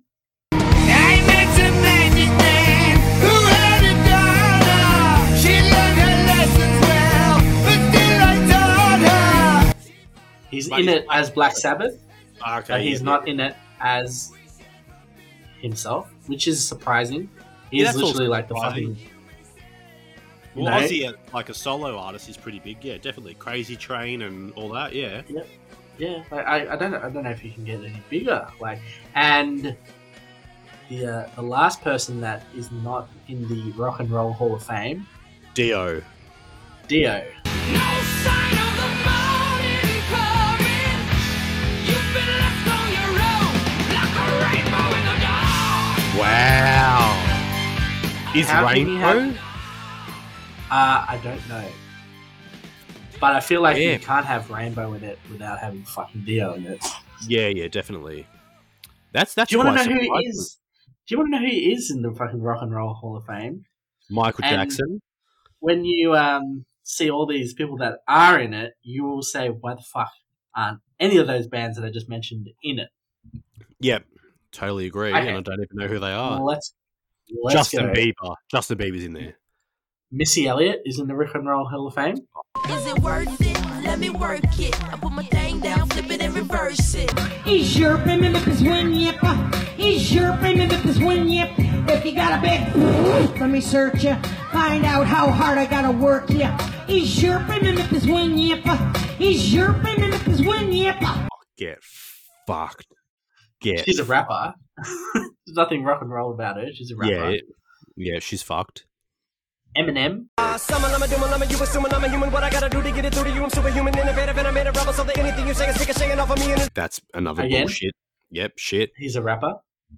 He's in it as Black Sabbath, Okay. but he's yeah. not in it as himself, which is surprising. He Yeah, is literally like the fucking. Well, No. Ozzy, uh, like a solo artist, is pretty big. Yeah, definitely. Crazy Train and all that. Yeah. Yep. Yeah, I, I, I don't know. I don't know if you can get any bigger. Like, and the uh, the last person that is not in the Rock and Roll Hall of Fame, Dio. Dio. Is How can you have- Rainbow? Uh, I don't know, but I feel like Yeah. you can't have Rainbow in it without having fucking Dio in it. Yeah, yeah, definitely. That's that's. Do you want to know who he is? Do you want to know who he is in the fucking Rock and Roll Hall of Fame? Michael And Jackson. When you um see all these people that are in it, you will say, "Why the fuck aren't any of those bands that I just mentioned in it?" Yep, totally agree. Okay. And I don't even know who they are. Well, let's let's Justin go. Bieber. Justin Bieber's in there. Missy Elliott is in the Rock and Roll Hall of Fame. Is it worth it? Let me work it. I put my thing down, flip it and reverse it. Is your premium this win yip? Is your premium this win yip? If you got a big let me search you. Find out how hard I gotta work ya. Is your premium this win yip? Is your premium this win yip? Get fucked. Get. She's a rapper. There's nothing rock and roll about her. She's a rapper. Yeah, it- yeah, she's fucked. Eminem. Summon, I'm a doom, I'm a you assuming I'm a human. What I gotta do to get it through to you? I'm superhuman, innovative, and I made a rebel. So that anything you say is sick of off of me. And That's another Again? bullshit. Yep, shit. He's a rapper.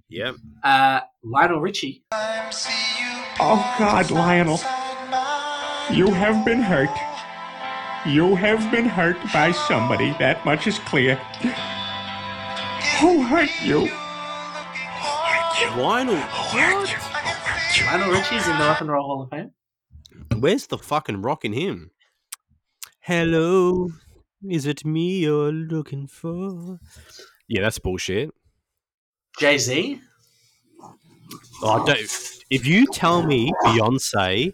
Yep. Uh, Lionel Richie. Oh God, Lionel. You have been hurt. You have been hurt by somebody. That much is clear. Who hurt you? Lionel. Lionel Richie's in the Rock and Roll Hall of Fame. Where's the fucking rock in him? Hello, is it me you're looking for? Yeah, that's bullshit. Jay Z. Oh, don't, if you tell me Beyonce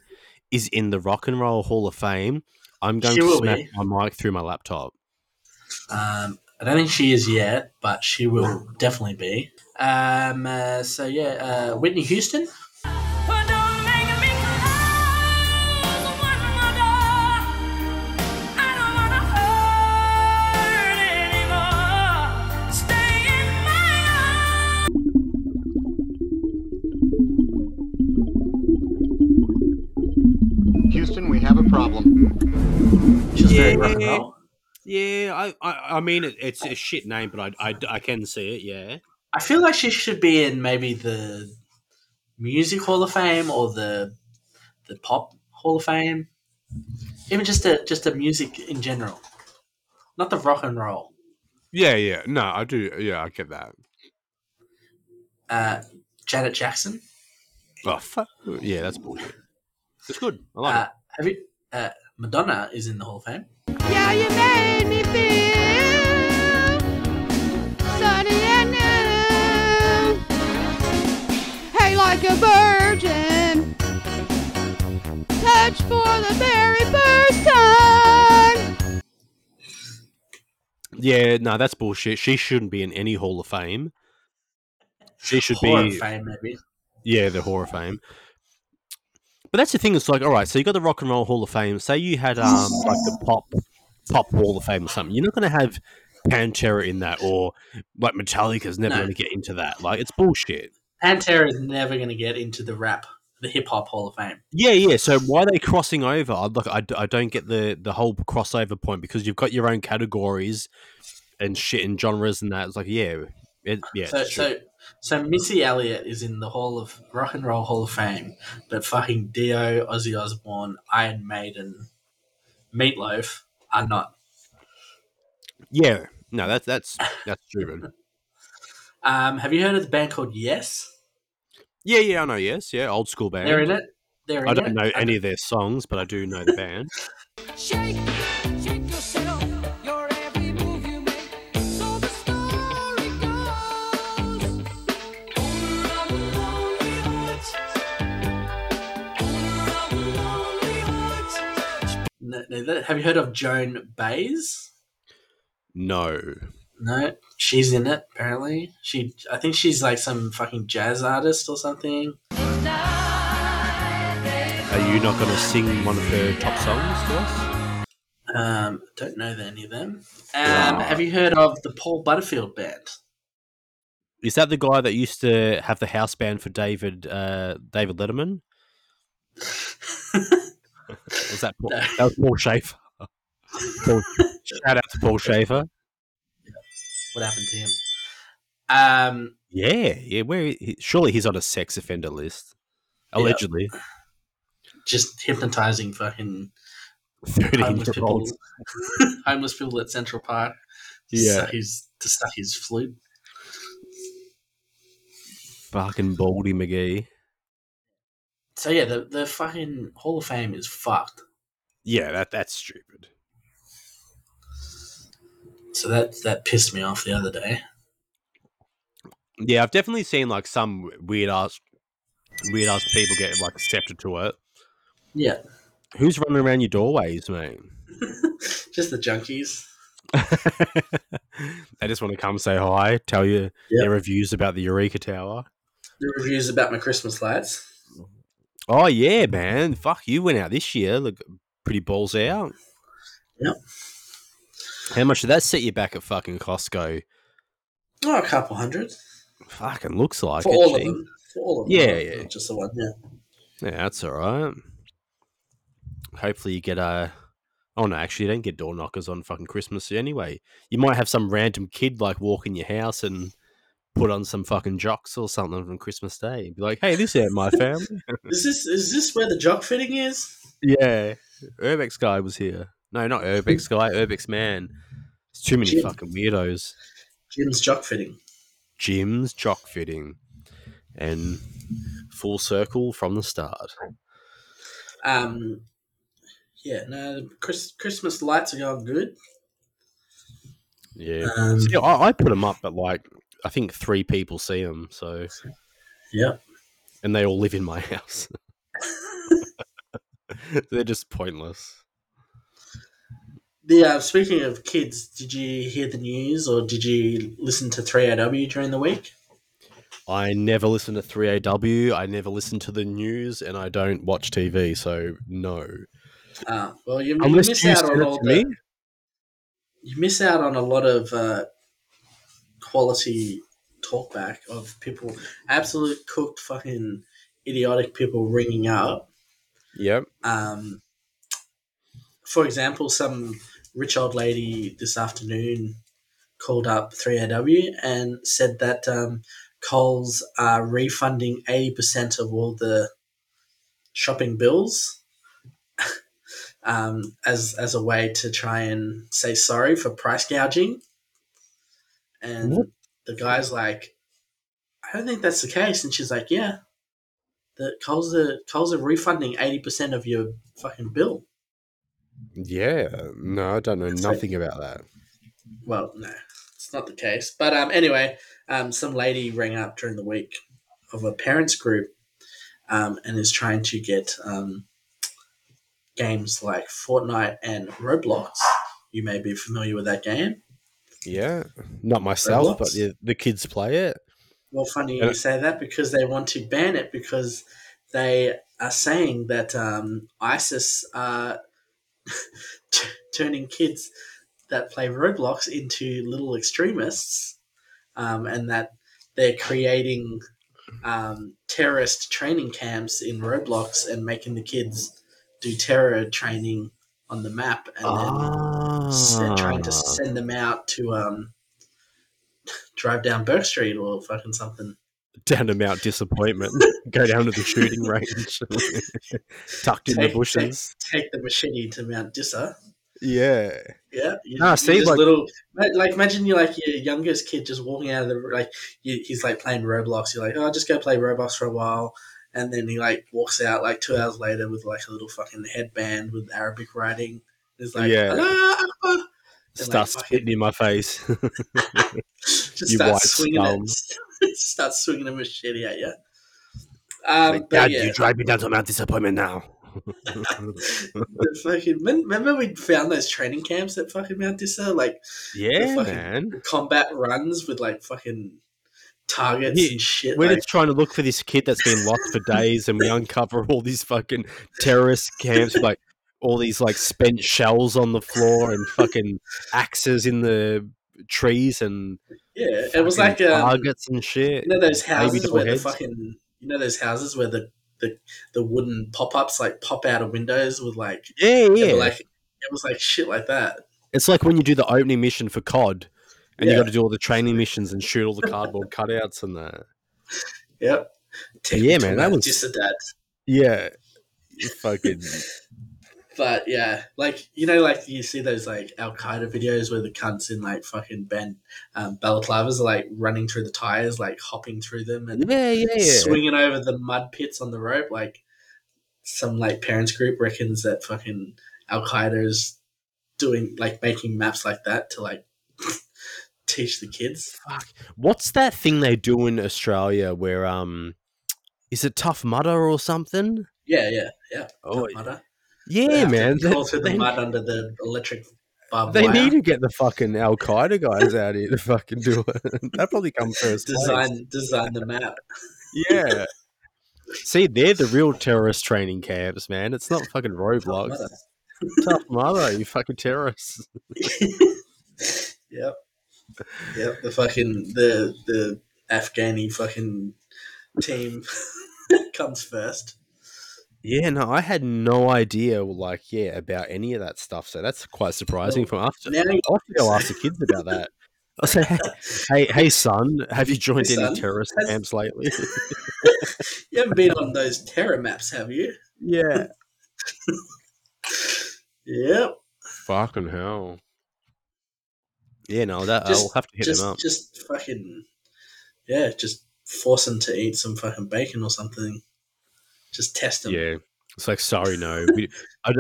is in the Rock and Roll Hall of Fame, I'm going She to will smack be. my mic through my laptop. Um, I don't think she is yet, but she will definitely be. Um, uh, so yeah, uh, Whitney Houston. Houston, we have a problem. She's yeah, very rock yeah. I, I, I mean, it, it's a shit name, but I, I, I can see it. Yeah. I feel like she should be in maybe the Music Hall of Fame or the the Pop Hall of Fame, even just a just a music in general, not the rock and roll. Yeah, yeah. No, I do. Yeah, I get that. Uh, Janet Jackson. Oh, fuck. Yeah, that's bullshit. It's good. I like Uh, have you? Uh, Madonna is in the Hall of Fame. Yeah, you made me feel like a virgin, touched for the very first time. Yeah, no, that's bullshit. She shouldn't be in any Hall of Fame. She should Hall be. of Fame, maybe. Yeah, the Hall of Fame. But that's the thing. It's like, all right, so you got the Rock and Roll Hall of Fame. Say you had um like the pop pop Hall of Fame or something. You're not going to have Pantera in that, or like Metallica's never No. going to get into that. Like, it's bullshit. Pantera is never going to get into the rap, the hip hop Hall of Fame. Yeah, yeah. So why are they crossing over? I- Look, I, I don't get the the whole crossover point because you've got your own categories and shit and genres and that. It's like, yeah, it, yeah. so, so, so Missy Elliott is in the Hall of Rock and Roll Hall of Fame, but fucking Dio, Ozzy Osbourne, Iron Maiden, Meatloaf are not. yeah, no, that's that's that's stupid. Um, have you heard of the band called Yes? Yeah, yeah, I know. Yes, yeah, old school band. They're in it. They're in I don't it. know any of their songs, but I do know the band. Shake, shake yourself. Your every move you make. So the story goes. Owner of a lonely heart. Owner of a lonely heart. No, no, have you heard of Joan Baez? No. No, she's in it. Apparently, she. I think she's like some fucking jazz artist or something. Are you not going to sing one of her top songs to us? Um, don't know any of them. Um, have you heard of the Paul Butterfield band? Is that the guy that used to have the house band for David uh, David Letterman? was that Paul, that was Paul Shaffer? Paul, shout out to Paul Shaffer. What happened to him? Um, Yeah, yeah. Where he, surely he's on a sex offender list, allegedly. just hypnotizing fucking 13 homeless people, homeless people at Central Park. Yeah. his to suck his flute. Fucking Baldy McGee. So yeah, the the fucking Hall of Fame is fucked. Yeah, that that's stupid. So that that pissed me off the other day. Yeah, I've definitely seen like some weird ass, weird ass people get like accepted to it. Yeah, Who's running around your doorways, mate? just the junkies. They just want to come say hi, tell you their reviews about the Eureka Tower. The reviews about my Christmas lights. Oh yeah, man! Fuck, you went out this year. Look, pretty balls out. Yep. How much did that set you back at fucking Costco? Oh, a couple hundred Fucking looks like for it. all of them. For all of them. Yeah, yeah. just the one. Yeah. Yeah, that's all right. hopefully you get a. Oh no, actually, you don't get door knockers on fucking Christmas anyway. You might have some random kid like walk in your house and put on some fucking jocks or something on Christmas Day. Be like, hey, this ain't my family. Is this is this where the jock fitting is? yeah, Urbex guy was here. No, not Urbex guy, Urbex man. It's too many Jim. fucking weirdos. Jim's jock fitting. Jim's jock fitting, and full circle from the start. Um, yeah, no, Chris, Christmas lights are going good. Yeah, Um, See, I, I put them up, but like I think three people see them. So yeah, and they all live in my house. They're just pointless. The uh, speaking of kids, did you hear the news or did you listen to Three AW during the week? I never listen to 3AW. I never listen to the news, and I don't watch TV. So no. Uh, well, you, you miss you out on all me. the you miss out on a lot of uh, quality talkback of people, absolute cooked fucking idiotic people ringing up. Yep. Um, for example, some rich old lady this afternoon called up 3AW and said that um, Coles are refunding 80% of all the shopping bills um, as, as a way to try and say sorry for price gouging. And the guy's like, I don't think that's the case. And she's like, yeah. The Coles are Coles are refunding eighty percent of your fucking bill. Yeah. No, I don't know nothing about that. Well, no, it's not the case. But um, anyway, um, some lady rang up during the week of a parents group, um, and is trying to get um, games like Fortnite and Roblox. You may be familiar with that game. Yeah. Not myself, but the, the kids play it. Well, funny you say that because they want to ban it because they are saying that um, ISIS are t- turning kids that play Roblox into little extremists, um, and that they're creating um, terrorist training camps in Roblox and making the kids do terror training on the map, and then se- trying to Ah. send them out to um, drive down Bourke Street or fucking something. Down to Mount Disappointment. Go down to the shooting range. Tucked in the bushes. Take, take the machete to Mount Dissa. Yeah. Yeah, you, see, like- little like, like imagine you're like your youngest kid just walking out of the like you, he's like playing Roblox. You're like, oh, just go play Roblox for a while, and then he like walks out like two hours later with like a little fucking headband with Arabic writing. It's like, Yeah. Like, Starts fucking- spitting in my face. just you start white swinging start swinging a machete at you. Um, Like, Dad, yeah, you drive me down to Mount Disappointment now. the fucking remember we found those training camps at fucking Mount Dissa, like Yeah, man. combat runs with like fucking targets Yeah, and shit. We're like, just trying to look for this kid that's been lost for days, and we uncover all these fucking terrorist camps with like all these like spent shells on the floor and fucking axes in the trees and yeah, it was like um, targets and shit. you know those houses where the fucking you know those houses where the the, the wooden pop ups like pop out of windows with like Yeah, yeah. like it was like shit like that. It's like when you do the opening mission for COD, and you Yeah. got to do all the training missions and shoot all the cardboard cutouts and that. Yep. Take Yeah, man, that was- Dissa, Dad. Yeah, fucking But yeah, like you know, like you see those like Al Qaeda videos where the cunts in like fucking band um, balaclavas are like running through the tires, like hopping through them and Yeah, yeah, yeah. swinging over the mud pits on the rope. Like some like parents group reckons that fucking Al Qaeda is doing like making maps like that to like teach the kids. What's that thing they do in Australia where um is it Tough Mudder or something? Yeah, yeah, yeah. Oh, Tough Mudder. Yeah, to man. Crawl through the They- mud under the electric They need to get the fucking Al Qaeda guys out here to fucking do it. That probably come first. place. design design the map. Yeah. See, they're the real terrorist training camps, man. It's not fucking Roblox. Mudder. Tough mother, you fucking terrorists. Yep. Yep. The fucking the the Afghani fucking team comes first. Yeah, no, I had no idea, like, yeah, about any of that stuff. So that's quite surprising Well, from us. now I'll have to go ask the kids about that. I'll say, hey, hey, hey, son, have you joined Hey, any son, terrorist has- camps lately? You haven't been on those terror maps, have you? yeah. Yep. Fucking hell. Yeah, no, that Just, I'll have to hit just, him up. just fucking, yeah, just force him to eat some fucking bacon or something. Just test them. Yeah. It's like, sorry, no. We, I,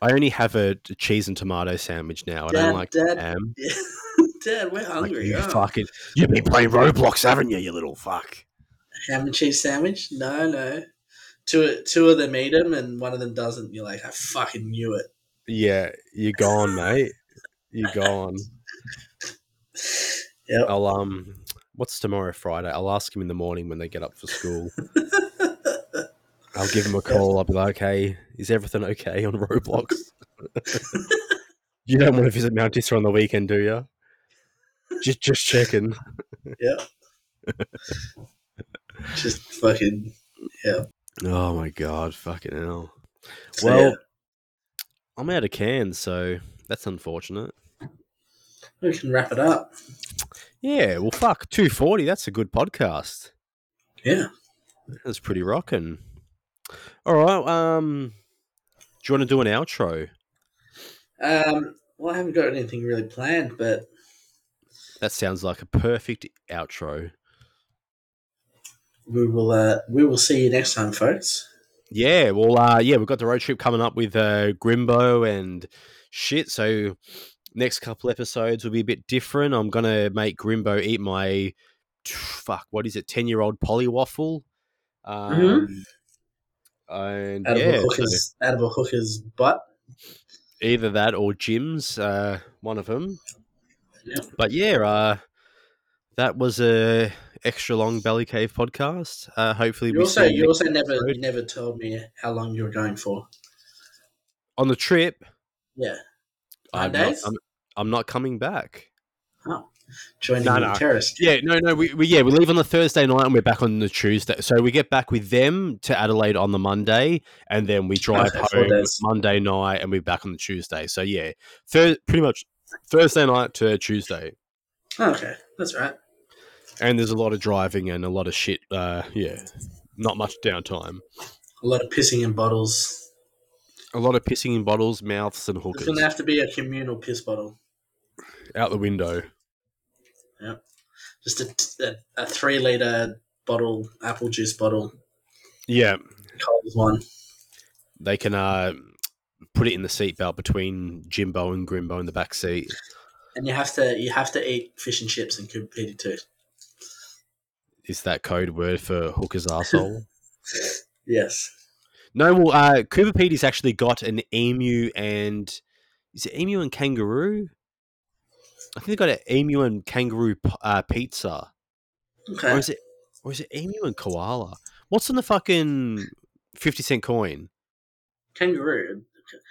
I only have a cheese and tomato sandwich now. I Dad, don't like Dad, ham. Yeah. Dad, we're Like, hungry. you oh. fucking, you've been playing Roblox, haven't you, you little fuck? Ham and cheese sandwich? No, no. Two, two of them eat them and one of them doesn't. You're like, I fucking knew it. Yeah, you're gone, mate. You're gone. Yep. I'll um, what's tomorrow? Friday. I'll ask him in the morning when they get up for school. I'll give him a call. I'll be like, "Hey, is everything okay on Roblox? you don't want to visit Mount Dissa on the weekend, do you? Just, just checking. yeah. Just fucking, yeah. Oh my god, fucking hell. So, well, yeah. I'm out of cans, so that's unfortunate. We can wrap it up. Yeah, well, fuck, 240. That's a good podcast. Yeah. That's pretty rocking. All right. Um, do you want to do an outro? Um, well, I haven't got anything really planned, but That sounds like a perfect outro. we will. Uh, we will see you next time, folks. Yeah. Well, uh, yeah, we've got the road trip coming up with uh, Grimbo and shit. So next couple episodes will be a bit different. I'm gonna make Grimbo eat my fuck. What is it? Ten year old Polly Waffle. Um, And Out of, yeah, a so- hooker's, out of a hooker's butt. either that or Jim's, uh, one of them. But yeah, uh, that was a extra long belly cave podcast. Uh, hopefully, You also, you also never, you never told me how long you were going for. on the trip. Yeah. I'm Nine not, days? I'm, I'm not coming back. Oh, joining No, the no. terrorist. Yeah, no, no. We, we yeah, we leave on the Thursday night and we're back on the Tuesday. So we get back with them to Adelaide on the Monday, and then we drive four home. Monday night, and we're back on the Tuesday. So yeah, thir- pretty much Thursday night to Tuesday. Oh, okay, that's right. And there's a lot of driving and a lot of shit. Uh, yeah, not much downtime. A lot of pissing in bottles. A lot of pissing in bottles, mouths, and hookers. It's going to have to be a communal piss bottle. out the window. Yeah. Just a, a, a three liter bottle, apple juice bottle. Yeah, Coles one. they can uh, put it in the seatbelt between Jimbo and Grimbo in the back seat. And you have to you have to eat fish and chips and Coober Pedy too. Is that code word for hooker's asshole? Yes. No, well, uh, Coober Pedy's actually got an emu and is it emu and kangaroo? I think they got an emu and kangaroo uh, pizza, Okay. or is it, or is it emu and koala? What's in the fucking fifty cent coin? Kangaroo.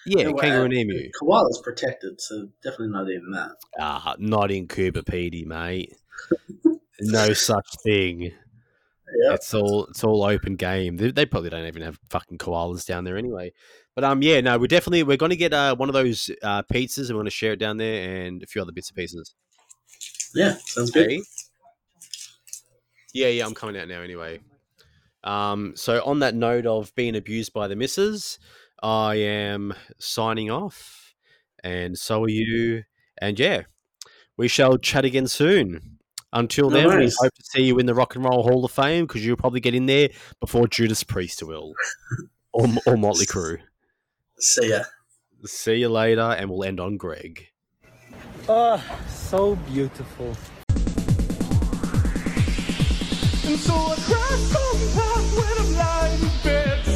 Yeah, No, kangaroo uh, and emu. Koala's protected, so definitely not even that. Ah, not in Coober Pedy, mate. no such thing. It's all it's all open game. They, they probably don't even have fucking koalas down there anyway. But um, yeah, no, we're definitely we're going to get uh, one of those uh, pizzas and we're going to share it down there and a few other bits and pieces. Yeah, sounds good. Okay. Yeah, yeah, I'm coming out now anyway. Um, so on that note of being abused by the missus, I am signing off, and so are you. And yeah, we shall chat again soon. Until No then, we hope to see you in the Rock and Roll Hall of Fame because you'll probably get in there before Judas Priest will, or, or Motley Crue. See ya. See you later, and we'll end on Greg. Oh, so beautiful. And so I crossed on the path when I'm lying in bed.